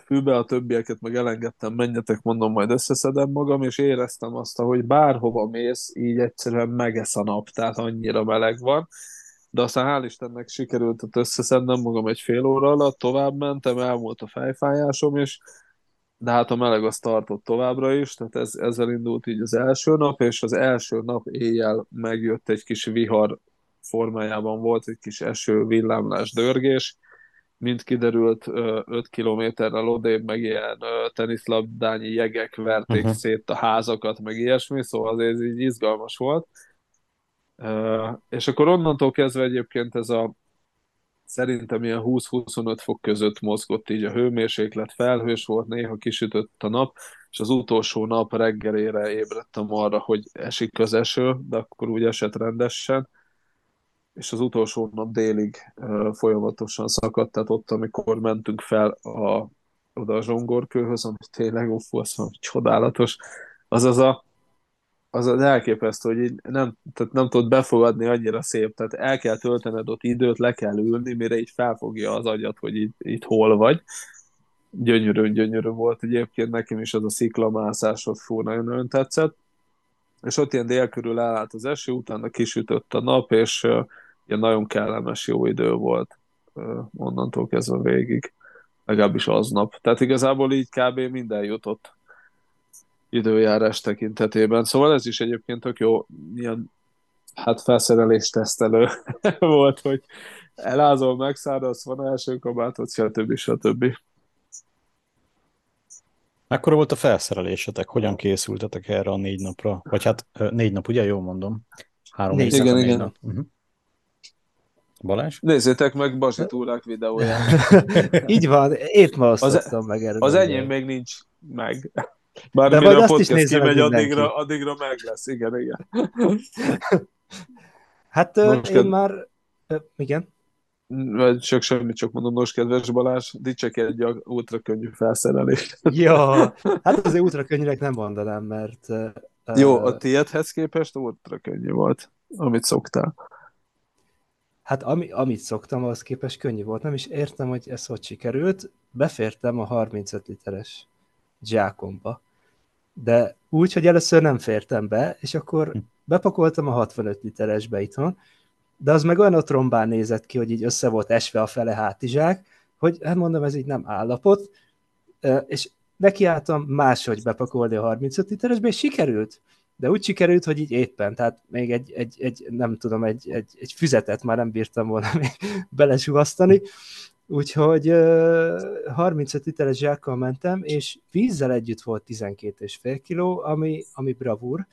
fűbe, a többieket meg elengedtem, menjetek, mondom, majd összeszedem magam, és éreztem azt, hogy bárhova mész, így egyszerűen megesz a nap, tehát annyira meleg van. De aztán hál' Istennek sikerült ott összeszednem magam egy fél óra alatt, tovább mentem, elmúlt a fejfájásom, és de hát a meleg az tartott továbbra is, tehát ez, ezzel indult így az első nap, és az első nap éjjel megjött egy kis vihar formájában volt egy kis eső, villámlás, dörgés, mint kiderült, 5 kilométerrel odébb meg ilyen teniszlabdányi jegek verték uh-huh. szét a házakat, meg ilyesmi, szóval azért így izgalmas volt. És akkor onnantól kezdve egyébként ez a szerintem ilyen 20-25 fok között mozgott így a hőmérséklet, felhős volt, néha kisütött a nap, és az utolsó nap reggelére ébredtem arra, hogy esik az eső, de akkor úgy esett rendesen, és az utolsó nap délig folyamatosan szakadt, tehát ott, amikor mentünk fel a, oda a zsongorkőhöz, ami tényleg uff, az csodálatos, az az a az az elképesztő, hogy így nem, tehát nem tudod befogadni annyira szép, tehát el kell töltened ott időt, le kell ülni, mire így felfogja az agyat, hogy itt, itt hol vagy. Gyönyörű, gyönyörű volt egyébként, nekem is az a sziklamászás ott fú, nagyon-nagyon tetszett. És ott ilyen dél körül elállt az eső, utána kisütött a nap, és ilyen nagyon kellemes jó idő volt onnantól kezdve végig, legalábbis aznap. Tehát igazából így kb. minden jutott időjárás tekintetében. Szóval ez is egyébként tök jó, ilyen hát felszerelés tesztelő volt, hogy elázol, megszáradsz, van első kabátot, stb. stb. Mekkora volt a felszerelésetek? Hogyan készültetek erre a négy napra? Vagy hát négy nap, ugye? Jól mondom. Három négy, igen, igen. Nap. Uh-huh. Balázs? Nézzétek meg Bazsi túrák videóját. Így van, épp ma osztottam meg erre. Az enyém még nincs meg. Bár De a podcast kimegy, addigra, addigra meg lesz. Igen, igen. hát Nos, én ked... már... Igen? Csak semmit, csak mondom, nos, kedves Balázs, dicsekedj a ultra könnyű felszerelést. ja, hát azért ultra könnyűnek nem mondanám, mert... Jó, a tiédhez képest ultra könnyű volt, amit szoktál. Hát ami, amit szoktam, az képest könnyű volt. Nem is értem, hogy ez hogy sikerült. Befértem a 35 literes zsákomba. De úgy, hogy először nem fértem be, és akkor bepakoltam a 65 literesbe itthon, de az meg olyan otrombán nézett ki, hogy így össze volt esve a fele hátizsák, hogy hát mondom, ez így nem állapot, és nekiálltam máshogy bepakolni a 35 literesbe, és sikerült. De úgy sikerült, hogy így éppen, tehát még egy, egy, egy nem tudom, egy, egy, egy füzetet már nem bírtam volna még belesuvasztani, Úgyhogy 35 literes zsákkal mentem, és vízzel együtt volt 12,5 kiló, ami, ami bravúr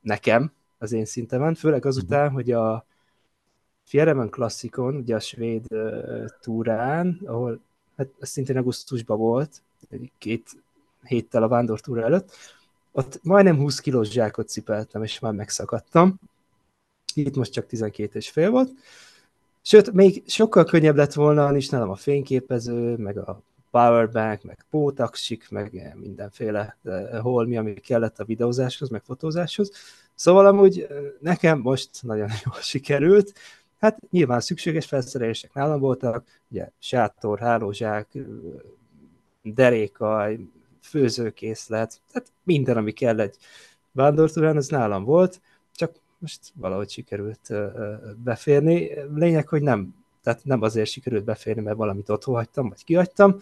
nekem, az én szintemen, főleg azután, uh-huh. hogy a Fieremen klasszikon, ugye a svéd uh, túrán, ahol hát ez szintén augusztusban volt, két héttel a vándortúra előtt, ott majdnem 20 kilós zsákot cipeltem, és már megszakadtam. Itt most csak 12 és fél volt, Sőt, még sokkal könnyebb lett volna, is nálam a fényképező, meg a powerbank, meg pótaksik, meg mindenféle holmi, ami kellett a videózáshoz, meg fotózáshoz. Szóval amúgy nekem most nagyon jól sikerült. Hát nyilván szükséges felszerelések nálam voltak, ugye sátor, hálózsák, derékaj, főzőkészlet, tehát minden, ami kell egy vándortúrán, az nálam volt, csak most valahogy sikerült beférni. Lényeg, hogy nem, tehát nem azért sikerült beférni, mert valamit otthon hagytam, vagy kihagytam,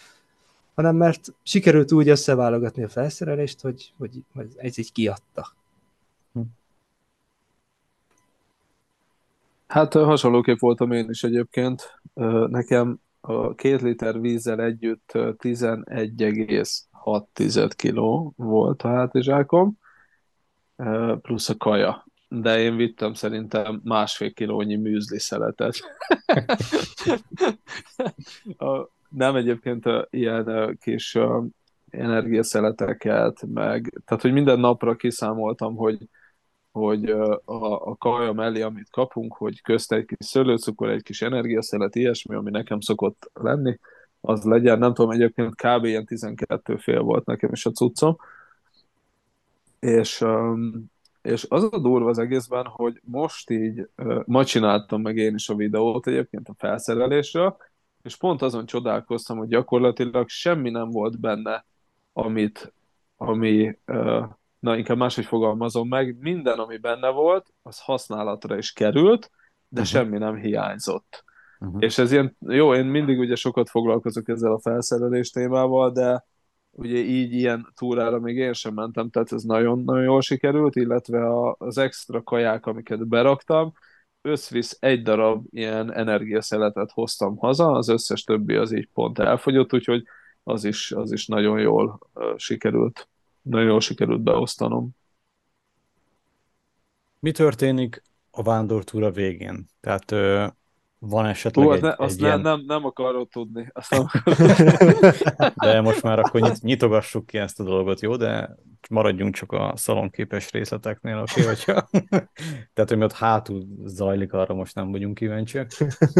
hanem mert sikerült úgy összeválogatni a felszerelést, hogy, hogy, hogy ez így kiadta. Hát hasonlóképp voltam én is egyébként. Nekem a két liter vízzel együtt 11,6 kiló volt a hátizsákom, plusz a kaja de én vittem szerintem másfél kilónyi műzli szeletet. nem egyébként ilyen kis energiaszeleteket, meg, tehát hogy minden napra kiszámoltam, hogy, hogy a, a kaja mellé, amit kapunk, hogy közt egy kis szőlőcukor, egy kis energiaszelet, ilyesmi, ami nekem szokott lenni, az legyen, nem tudom, egyébként kb. ilyen 12 fél volt nekem is a cuccom, és És az a durva az egészben, hogy most így, ma csináltam meg én is a videót egyébként a felszerelésről, és pont azon csodálkoztam, hogy gyakorlatilag semmi nem volt benne, amit, ami, na inkább máshogy fogalmazom meg, minden, ami benne volt, az használatra is került, de uh-huh. semmi nem hiányzott. Uh-huh. És ez ilyen, jó, én mindig ugye sokat foglalkozok ezzel a felszerelés témával, de ugye így ilyen túrára még én sem mentem, tehát ez nagyon-nagyon jól sikerült, illetve a, az extra kaják, amiket beraktam, összvisz egy darab ilyen energiaszeletet hoztam haza, az összes többi az így pont elfogyott, úgyhogy az is, az is nagyon jól uh, sikerült, nagyon jól sikerült beosztanom. Mi történik a vándortúra végén? Tehát van esetleg Hú, egy, ne, azt egy ne, ilyen... nem, nem akarod tudni. Azt nem akarod. De most már akkor nyit, nyitogassuk ki ezt a dolgot, jó? De maradjunk csak a szalonképes részleteknél, oké? Okay, hogyha... Tehát, hogy mi ott hátul zajlik, arra most nem vagyunk kíváncsiak.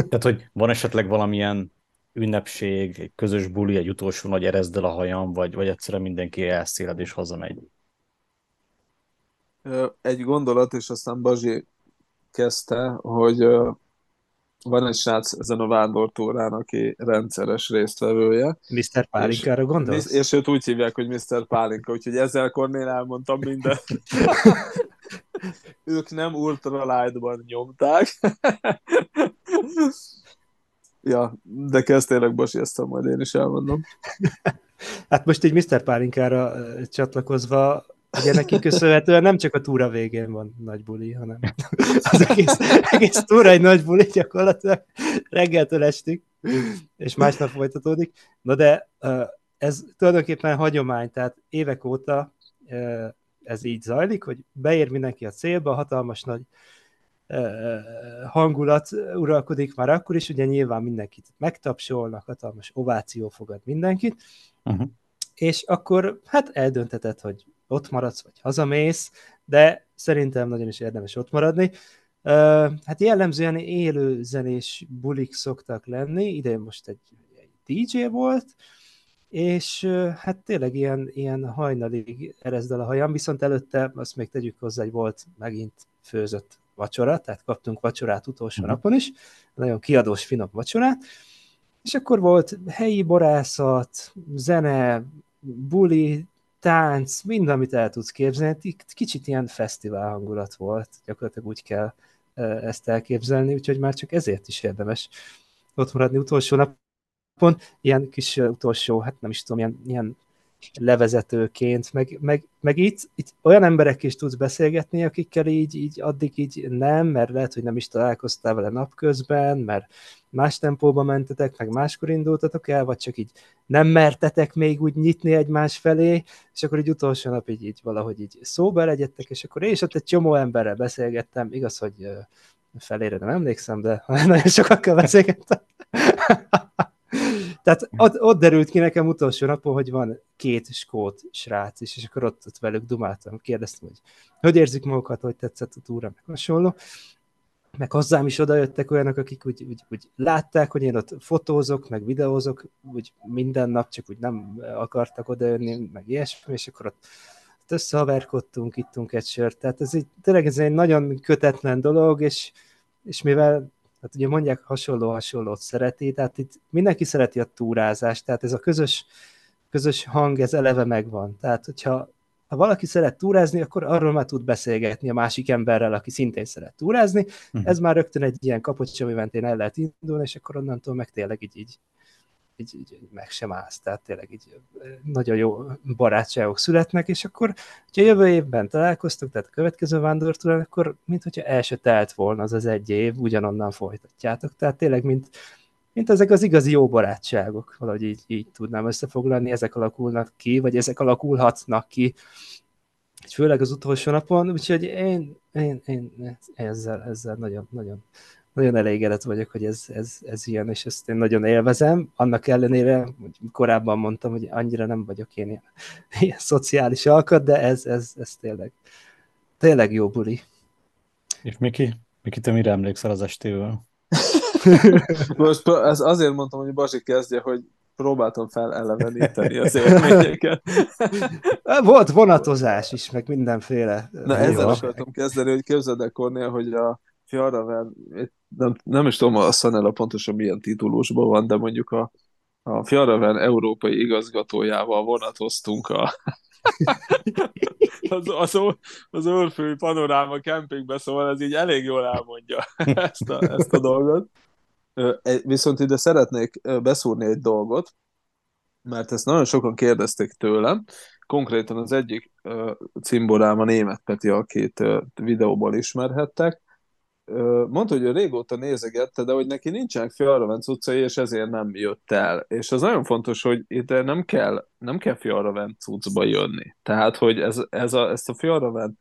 Tehát, hogy van esetleg valamilyen ünnepség, egy közös buli, egy utolsó nagy erezdel a hajam, vagy, vagy egyszerűen mindenki elszéled és hazamegy? Egy gondolat, és aztán Bazsi kezdte, hogy van egy srác ezen a vándortúrán, aki rendszeres résztvevője. Mr. Pálinkára gondolsz? És, és őt úgy hívják, hogy Mr. Pálinka, úgyhogy ezzel Kornél elmondtam minden. ők nem ultralight-ban nyomták. ja, de kezd Bosi, ezt majd én is elmondom. hát most egy Mr. Pálinkára csatlakozva Ugye neki köszönhetően nem csak a túra végén van nagy buli, hanem az egész, egész túra egy nagy buli gyakorlatilag reggeltől estig, és másnap folytatódik. Na de ez tulajdonképpen hagyomány, tehát évek óta ez így zajlik, hogy beér mindenki a célba, hatalmas nagy hangulat uralkodik már akkor is, ugye nyilván mindenkit megtapsolnak, hatalmas ováció fogad mindenkit, uh-huh. és akkor hát eldöntetett, hogy ott maradsz, vagy hazamész, de szerintem nagyon is érdemes ott maradni. Hát jellemzően élő zenés bulik szoktak lenni, ide most egy, egy DJ volt, és hát tényleg ilyen, ilyen hajnalig erezd el a hajam, viszont előtte azt még tegyük hozzá, hogy volt megint főzött vacsora, tehát kaptunk vacsorát utolsó mm. napon is, nagyon kiadós, finom vacsorát, és akkor volt helyi borászat, zene, buli, tánc, minden, amit el tudsz képzelni. Kicsit ilyen fesztivál hangulat volt, gyakorlatilag úgy kell ezt elképzelni, úgyhogy már csak ezért is érdemes ott maradni utolsó napon. Ilyen kis utolsó, hát nem is tudom, ilyen, ilyen levezetőként, meg, meg, meg itt, itt olyan emberek is tudsz beszélgetni, akikkel így, így addig így nem, mert lehet, hogy nem is találkoztál vele napközben, mert más tempóba mentetek, meg máskor indultatok el, vagy csak így nem mertetek még úgy nyitni egymás felé, és akkor így utolsó nap így, így valahogy így szóba legyettek, és akkor én is ott egy csomó emberrel beszélgettem, igaz, hogy felére nem emlékszem, de nagyon sokakkal beszélgettem. Tehát ott, ott derült ki nekem utolsó napon, hogy van két skót srác is, és akkor ott, ott velük dumáltam, kérdeztem, hogy hogy érzik magukat, hogy tetszett a túra, meg hasonló. Meg hozzám is odajöttek olyanok, akik úgy, úgy, úgy látták, hogy én ott fotózok, meg videózok, úgy minden nap, csak úgy nem akartak odajönni, meg ilyesmi, és akkor ott, összehaverkodtunk, ittunk egy sört. Tehát ez egy, tényleg ez egy nagyon kötetlen dolog, és, és mivel hát ugye mondják, hasonló-hasonlót szereti, tehát itt mindenki szereti a túrázást, tehát ez a közös, közös hang, ez eleve megvan. Tehát, hogyha ha valaki szeret túrázni, akkor arról már tud beszélgetni a másik emberrel, aki szintén szeret túrázni. Uh-huh. Ez már rögtön egy ilyen kapocs, ami mentén el lehet indulni, és akkor onnantól meg tényleg így, így így, így meg sem állsz, tehát tényleg így nagyon jó barátságok születnek, és akkor, hogyha jövő évben találkoztok, tehát a következő vándortúrán, akkor mint hogyha el se telt volna az az egy év, ugyanonnan folytatjátok, tehát tényleg mint, mint ezek az igazi jó barátságok, valahogy így, így tudnám összefoglalni, ezek alakulnak ki, vagy ezek alakulhatnak ki, főleg az utolsó napon, úgyhogy én, én, én ezzel, ezzel nagyon, nagyon nagyon elégedett vagyok, hogy ez, ez, ez ilyen, és ezt én nagyon élvezem. Annak ellenére, hogy korábban mondtam, hogy annyira nem vagyok én ilyen, ilyen szociális alkat, de ez, ez, ez tényleg, tényleg jó buli. És Miki? Miki, te mire emlékszel az estével? Most ez azért mondtam, hogy Basi kezdje, hogy próbáltam feleleveníteni az élményeket. Volt vonatozás is, meg mindenféle. Na ezzel akartam kezdeni, hogy képzeld el, Kornél, hogy a Fjaraven, nem, nem is tudom a Szanella pontosan milyen titulusban van, de mondjuk a, a Fjaraven európai igazgatójával vonatoztunk a, az, az, az Orfői Panoráma kempingbe, szóval ez így elég jól elmondja ezt a, ezt a dolgot. Viszont ide szeretnék beszúrni egy dolgot, mert ezt nagyon sokan kérdezték tőlem. Konkrétan az egyik cimborám a német Peti, akit videóból ismerhettek, mondta, hogy ő régóta nézegette, de hogy neki nincsenek Fjallravenc utcai, és ezért nem jött el. És az nagyon fontos, hogy itt nem kell, nem kell Fjallravenc utcba jönni. Tehát, hogy ez, ez a, ezt a Fjallravenc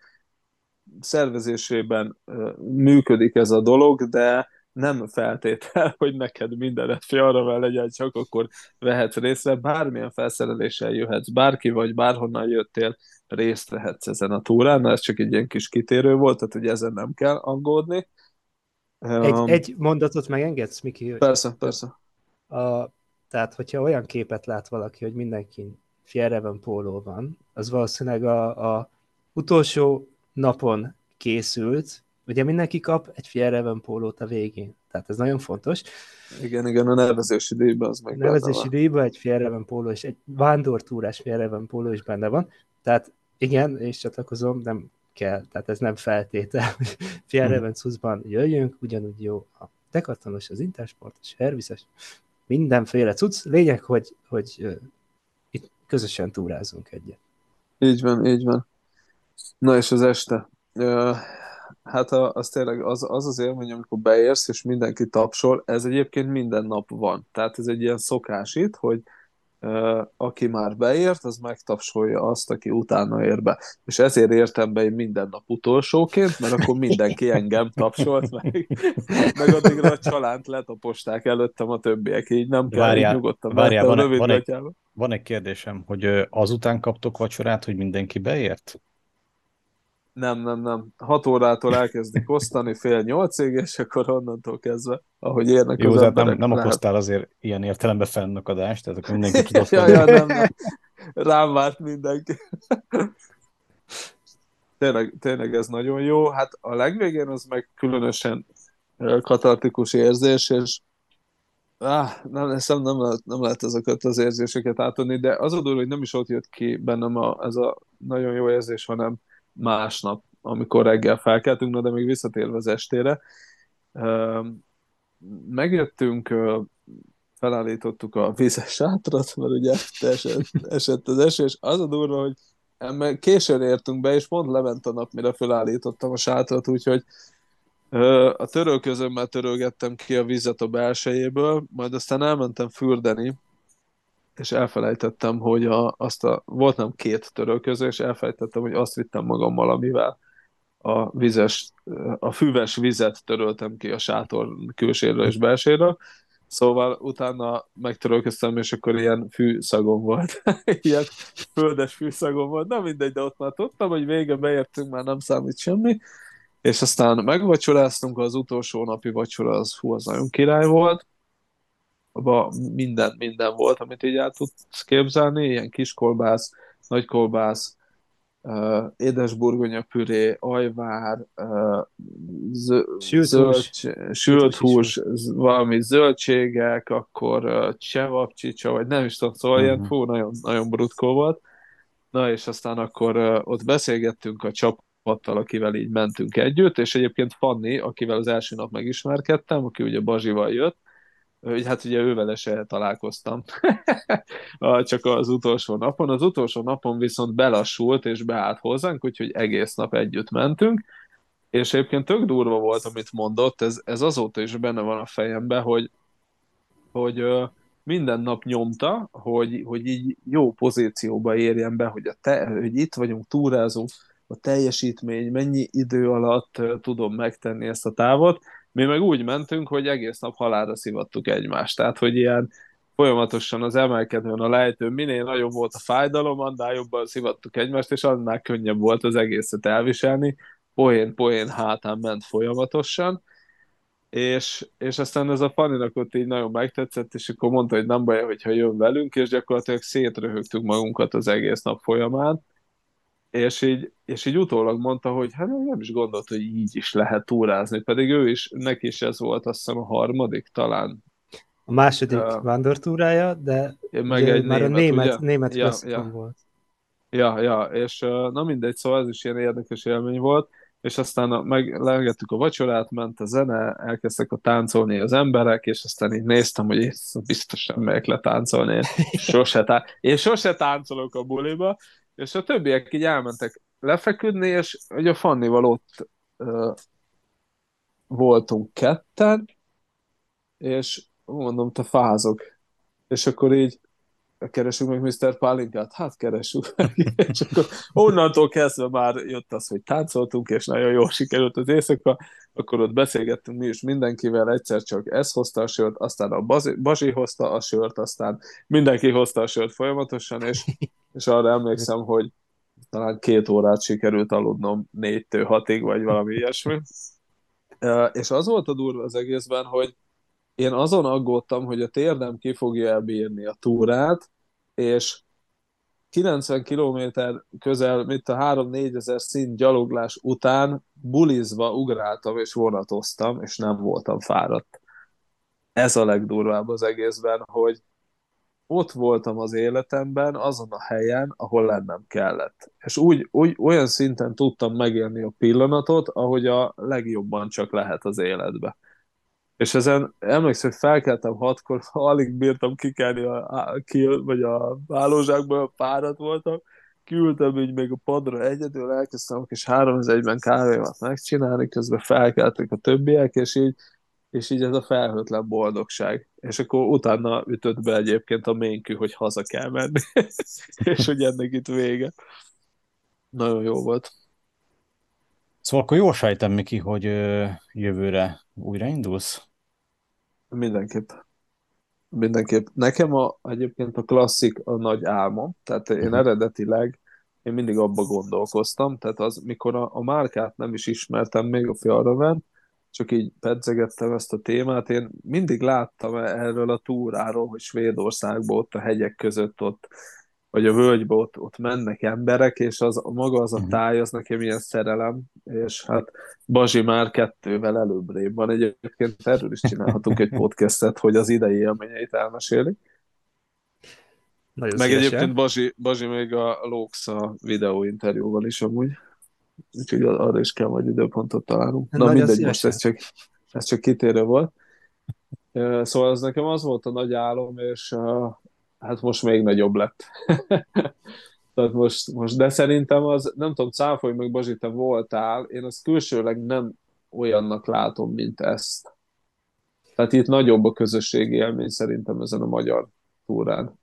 szervezésében működik ez a dolog, de nem feltétel, hogy neked mindenet fjallravel legyen, csak akkor vehetsz részre, bármilyen felszereléssel jöhetsz, bárki vagy bárhonnan jöttél, részt vehetsz ezen a túrán, ez csak egy ilyen kis kitérő volt, tehát hogy ezen nem kell aggódni. Egy, um, egy mondatot megengedsz, Miki? Hogy persze, persze. A, tehát, hogyha olyan képet lát valaki, hogy mindenki Fjellreven póló van, az valószínűleg a, a utolsó napon készült, ugye mindenki kap egy Fjellreven pólót a végén. Tehát ez nagyon fontos. Igen, igen, a nevezési díjban az meg A nevezési díjban egy Fjellreven póló és egy vándortúrás Fjellreven póló is benne van. Tehát igen, és csatlakozom, nem kell, tehát ez nem feltétel, hogy Fjellrevencuszban jöjjünk, ugyanúgy jó a dekartonos, az intersport, a services, mindenféle cucc. Lényeg, hogy, hogy itt közösen túrázunk egyet. Így van, így van. Na és az este. Uh, hát a, az tényleg az, az az élmény, amikor beérsz, és mindenki tapsol, ez egyébként minden nap van. Tehát ez egy ilyen szokás itt, hogy aki már beért, az megtapsolja azt, aki utána ér be. És ezért értem be én minden nap utolsóként, mert akkor mindenki engem tapsolt meg, meg addigra a csalánt letaposták előttem a többiek, így nem kell, várjál, így nyugodtan várjál, van, van, egy, van egy kérdésem, hogy azután kaptok vacsorát, hogy mindenki beért? Nem, nem, nem. Hat órától elkezdik osztani, fél nyolcig, és akkor onnantól kezdve, ahogy érnek Jó, az emberek, nem, nem lehet... okoztál azért ilyen értelemben fennakadást, tehát akkor mindenki tudott. ja, ja, nem, nem. Rám várt mindenki. tényleg, tényleg ez nagyon jó. Hát a legvégén az meg különösen katartikus érzés, és Ah, nem, nem, nem, lehet, nem lehet ezeket az érzéseket átadni, de az a dolog, hogy nem is ott jött ki bennem a, ez a nagyon jó érzés, hanem másnap, amikor reggel felkeltünk, na de még visszatérve az estére. Megjöttünk, felállítottuk a vízes sátrat, mert ugye esett, esett az eső, és az a durva, hogy későn értünk be, és pont lement a nap, mire felállítottam a sátrat, úgyhogy a törölközömmel törölgettem ki a vizet a belsejéből, majd aztán elmentem fürdeni, és elfelejtettem, hogy a, azt a, volt nem két törölköző, és elfelejtettem, hogy azt vittem magammal, amivel a vizes, a füves vizet töröltem ki a sátor külséről és belséről, Szóval utána megtörölköztem, és akkor ilyen fűszagom volt. ilyen földes fűszagom volt. Na mindegy, de ott már tudtam, hogy vége beértünk, már nem számít semmi. És aztán megvacsoráztunk, az utolsó napi vacsora, az hú, az nagyon király volt abban minden, minden volt, amit így el tudsz képzelni, ilyen kiskolbász, nagykolbász, uh, édesburgonya püré, ajvár, uh, zö- sült, zöld, sült hús, valami zöldségek, akkor uh, csevapcsicsa, vagy nem is tudom, szóval uh-huh. ilyen mhm. fú, nagyon, nagyon brutkó volt. Na és aztán akkor uh, ott beszélgettünk a csapattal, akivel így mentünk együtt, és egyébként Fanni, akivel az első nap megismerkedtem, aki ugye Bazsival jött, hogy hát ugye ővele se találkoztam, csak az utolsó napon. Az utolsó napon viszont belassult és beállt hozzánk, úgyhogy egész nap együtt mentünk, és egyébként tök durva volt, amit mondott, ez, ez azóta is benne van a fejemben, hogy, hogy minden nap nyomta, hogy, hogy így jó pozícióba érjen be, hogy, a te, hogy itt vagyunk, túrázunk, a teljesítmény, mennyi idő alatt tudom megtenni ezt a távot, mi meg úgy mentünk, hogy egész nap halálra szivattuk egymást. Tehát, hogy ilyen folyamatosan az emelkedőn a lejtőn minél nagyobb volt a fájdalom, annál jobban szivattuk egymást, és annál könnyebb volt az egészet elviselni. Poén, poén hátán ment folyamatosan. és, és aztán ez a Fanninak ott így nagyon megtetszett, és akkor mondta, hogy nem baj, hogyha jön velünk, és gyakorlatilag szétröhögtük magunkat az egész nap folyamán, és így, és így utólag mondta, hogy hát nem is gondolt, hogy így is lehet túrázni, pedig ő is, neki is ez volt azt hiszem a harmadik talán. A második uh, vándortúrája, de meg egy már német, a német, ugye? német Ja, ja, volt. Ja, ja, és na mindegy, szóval ez is ilyen érdekes élmény volt, és aztán a, meg legettük a vacsorát, ment a zene, elkezdtek a táncolni az emberek, és aztán így néztem, hogy én biztos nem megyek én sose, tá- én sose táncolok a buliba, és a többiek így elmentek lefeküdni, és ugye a Fannival ott uh, voltunk ketten, és mondom, te fázok. És akkor így keresünk meg Mr. Pálinkát? Hát keresünk meg. és akkor onnantól kezdve már jött az, hogy táncoltunk, és nagyon jól sikerült az éjszaka, akkor ott beszélgettünk mi is mindenkivel, egyszer csak ez hozta a sört, aztán a Bazi, Bazsi hozta a sört, aztán mindenki hozta a sört folyamatosan, és, és arra emlékszem, hogy talán két órát sikerült aludnom négytől hatig, vagy valami ilyesmi. És az volt a durva az egészben, hogy én azon aggódtam, hogy a térdem ki fogja elbírni a túrát, és 90 kilométer közel, mint a 3-4 ezer szint gyaloglás után bulizva ugráltam és vonatoztam, és nem voltam fáradt. Ez a legdurvább az egészben, hogy ott voltam az életemben, azon a helyen, ahol lennem kellett. És úgy, úgy olyan szinten tudtam megélni a pillanatot, ahogy a legjobban csak lehet az életbe. És ezen emlékszem, hogy felkeltem hatkor, alig bírtam kikelni a, kill, vagy a hálózsákból, párat voltam, kiültem így még a padra egyedül, elkezdtem a kis három az egyben kávémat megcsinálni, közben felkeltek a többiek, és így, és így ez a felhőtlen boldogság. És akkor utána ütött be egyébként a ménkű, hogy haza kell menni, és hogy ennek itt vége. Nagyon jó volt. Szóval akkor jól sejtem, Miki, hogy jövőre újraindulsz? Mindenképp. Mindenképp. Nekem a, egyébként a klasszik a nagy álmom, tehát én Mhm. eredetileg én mindig abba gondolkoztam, tehát az, mikor a, a márkát nem is ismertem még a Fjallraven, csak így pedzegettem ezt a témát, én mindig láttam erről a túráról, hogy Svédországban ott a hegyek között ott, vagy a völgyben ott, ott mennek emberek, és az, maga az a Mhm. táj, az nekem ilyen szerelem, és hát Bazsi már kettővel előbbrébb van. Egyébként erről is csinálhatunk egy podcastet, hogy az idei élményeit elmeséli. Nagyon Meg szívesen. egyébként Bazsi, Bazsi még a Lóxa videóinterjúval is amúgy. Úgyhogy arra is kell majd időpontot találnunk. Na Nagyon mindegy, szívesen. most ez csak, ez csak kitérő volt. Szóval ez nekem az volt a nagy álom, és hát most még nagyobb lett. Tehát most, most, de szerintem az, nem tudom, cáfolj meg Bazsi, te voltál, én azt külsőleg nem olyannak látom, mint ezt. Tehát itt nagyobb a közösségi élmény szerintem ezen a magyar túrán.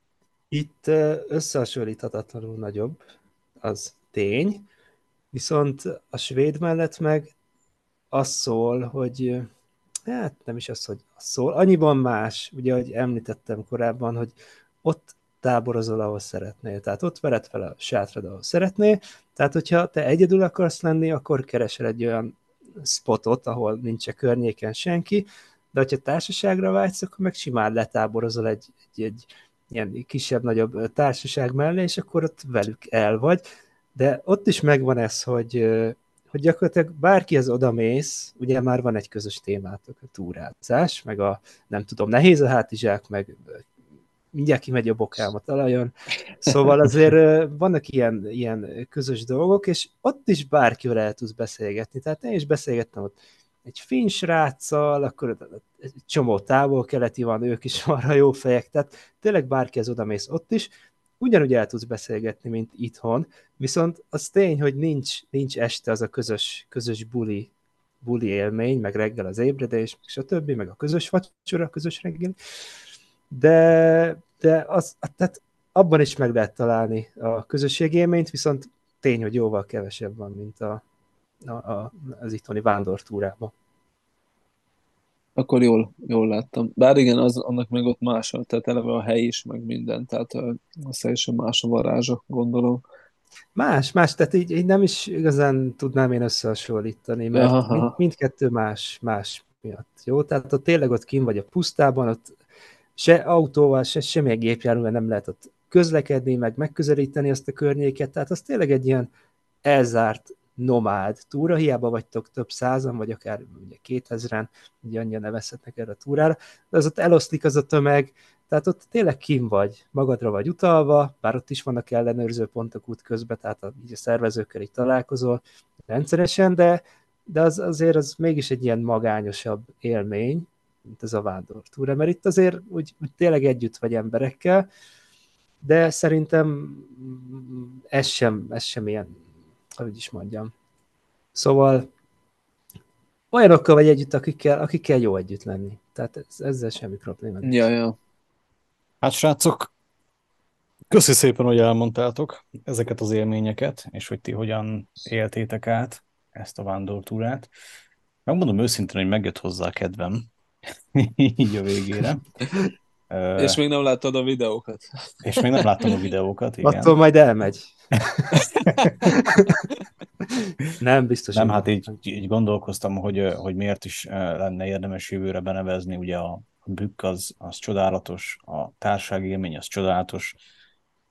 Itt összehasonlíthatatlanul nagyobb, az tény, viszont a svéd mellett meg az szól, hogy hát nem is az, hogy az szól, annyiban más, ugye, ahogy említettem korábban, hogy ott táborozol, ahol szeretnél. Tehát ott vered fel a sátrad, ahol szeretnél. Tehát, hogyha te egyedül akarsz lenni, akkor keresel egy olyan spotot, ahol nincs a környéken senki, de hogyha társaságra vágysz, akkor meg simán letáborozol egy, egy, egy ilyen kisebb-nagyobb társaság mellé, és akkor ott velük el vagy. De ott is megvan ez, hogy, hogy gyakorlatilag bárkihez odamész, ugye már van egy közös témátok, a túrázás, meg a, nem tudom, nehéz a hátizsák, meg mindjárt kimegy a bokám a talajon. Szóval azért vannak ilyen, ilyen közös dolgok, és ott is bárkivel el tudsz beszélgetni. Tehát én is beszélgettem ott egy finn sráccal, akkor egy csomó távol-keleti van, ők is arra jó fejek, tehát tényleg bárkihez odamész ott is, ugyanúgy el tudsz beszélgetni, mint itthon, viszont az tény, hogy nincs, nincs este az a közös, közös buli, buli élmény, meg reggel az ébredés, meg stb., meg a közös vacsora, a közös reggel, de, de az, tehát abban is meg lehet találni a közösségi élményt, viszont tény, hogy jóval kevesebb van, mint a, a, a, az itthoni vándortúrában. Akkor jól, jól láttam. Bár igen, az, annak meg ott más, tehát eleve a hely is, meg minden, tehát az teljesen más a varázsa, gondolom. Más, más, tehát így, így nem is igazán tudnám én összehasonlítani, mert Aha. mind, mindkettő más, más miatt. Jó? Tehát ott tényleg ott kín vagy a pusztában, ott se autóval, se semmilyen gépjárművel nem lehet ott közlekedni, meg megközelíteni azt a környéket, tehát az tényleg egy ilyen elzárt nomád túra, hiába vagytok több százan, vagy akár ugye kétezren, ugye annyian nevezhetnek erre a túrára, de az ott eloszlik az a tömeg, tehát ott tényleg kim vagy, magadra vagy utalva, bár ott is vannak ellenőrző pontok út közben, tehát a, így a szervezőkkel így találkozol rendszeresen, de, de az, azért az mégis egy ilyen magányosabb élmény, mint ez a vándortúra, mert itt azért úgy, úgy tényleg együtt vagy emberekkel, de szerintem ez sem, ez sem ilyen, hogy is mondjam. Szóval olyanokkal vagy együtt, akikkel, akikkel jó együtt lenni. Tehát ez, ezzel semmi probléma. Ja, ja. Hát srácok, köszi szépen, hogy elmondtátok ezeket az élményeket, és hogy ti hogyan éltétek át ezt a vándortúrát. Megmondom őszintén, hogy megjött hozzá a kedvem így a végére. És még nem láttad a videókat. És még nem láttam a videókat, igen. Attól majd elmegy. nem, biztos. Nem, hát így, így gondolkoztam, hogy, hogy miért is lenne érdemes jövőre benevezni, ugye a bükk az, az csodálatos, a társasági élmény az csodálatos,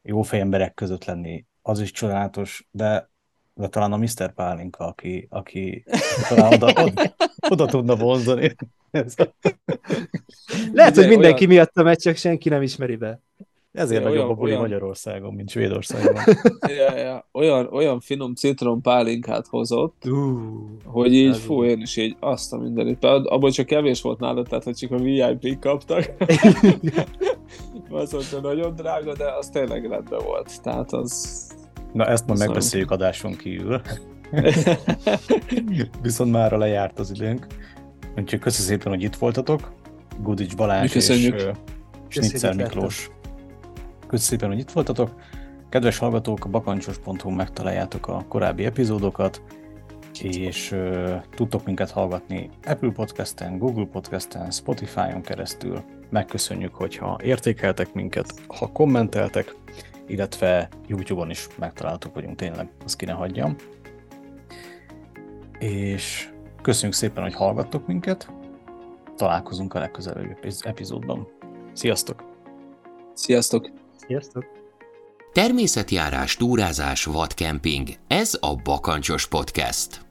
jó fejemberek között lenni az is csodálatos, de, de talán a Mr. Pálinka, aki, aki talán oda, oda, oda tudna vonzani. Lehet, hogy mindenki olyan... miatt megy, csak senki nem ismeri be. Ezért ja, nagyobb a buli olyan... Magyarországon, mint Svédországban. ja, ja. Olyan, olyan finom citrom pálinkát hozott, uh, hogy így, fú, én is így azt a mindenit. Abban csak kevés volt nálad, tehát hogy csak a VIP kaptak. az volt nagyon drága, de az tényleg rendben volt. Tehát az... Na ezt majd megbeszéljük adáson kívül. Viszont már lejárt az időnk. Úgyhogy köszi szépen, hogy itt voltatok. Gudics Balázs és uh, Snitzer Miklós. Köszi szépen, hogy itt voltatok. Kedves hallgatók, a bakancsos.hu megtaláljátok a korábbi epizódokat, és uh, tudtok minket hallgatni Apple Podcast-en, Google Podcast-en, Spotify-on keresztül. Megköszönjük, hogyha értékeltek minket, ha kommenteltek, illetve YouTube-on is megtaláltok vagyunk tényleg, azt ki ne hagyjam. És köszönjük szépen, hogy hallgattok minket. Találkozunk a legközelebbi epizódban. Sziasztok! Sziasztok! Sziasztok! Természetjárás, túrázás, vadkemping. Ez a Bakancsos Podcast.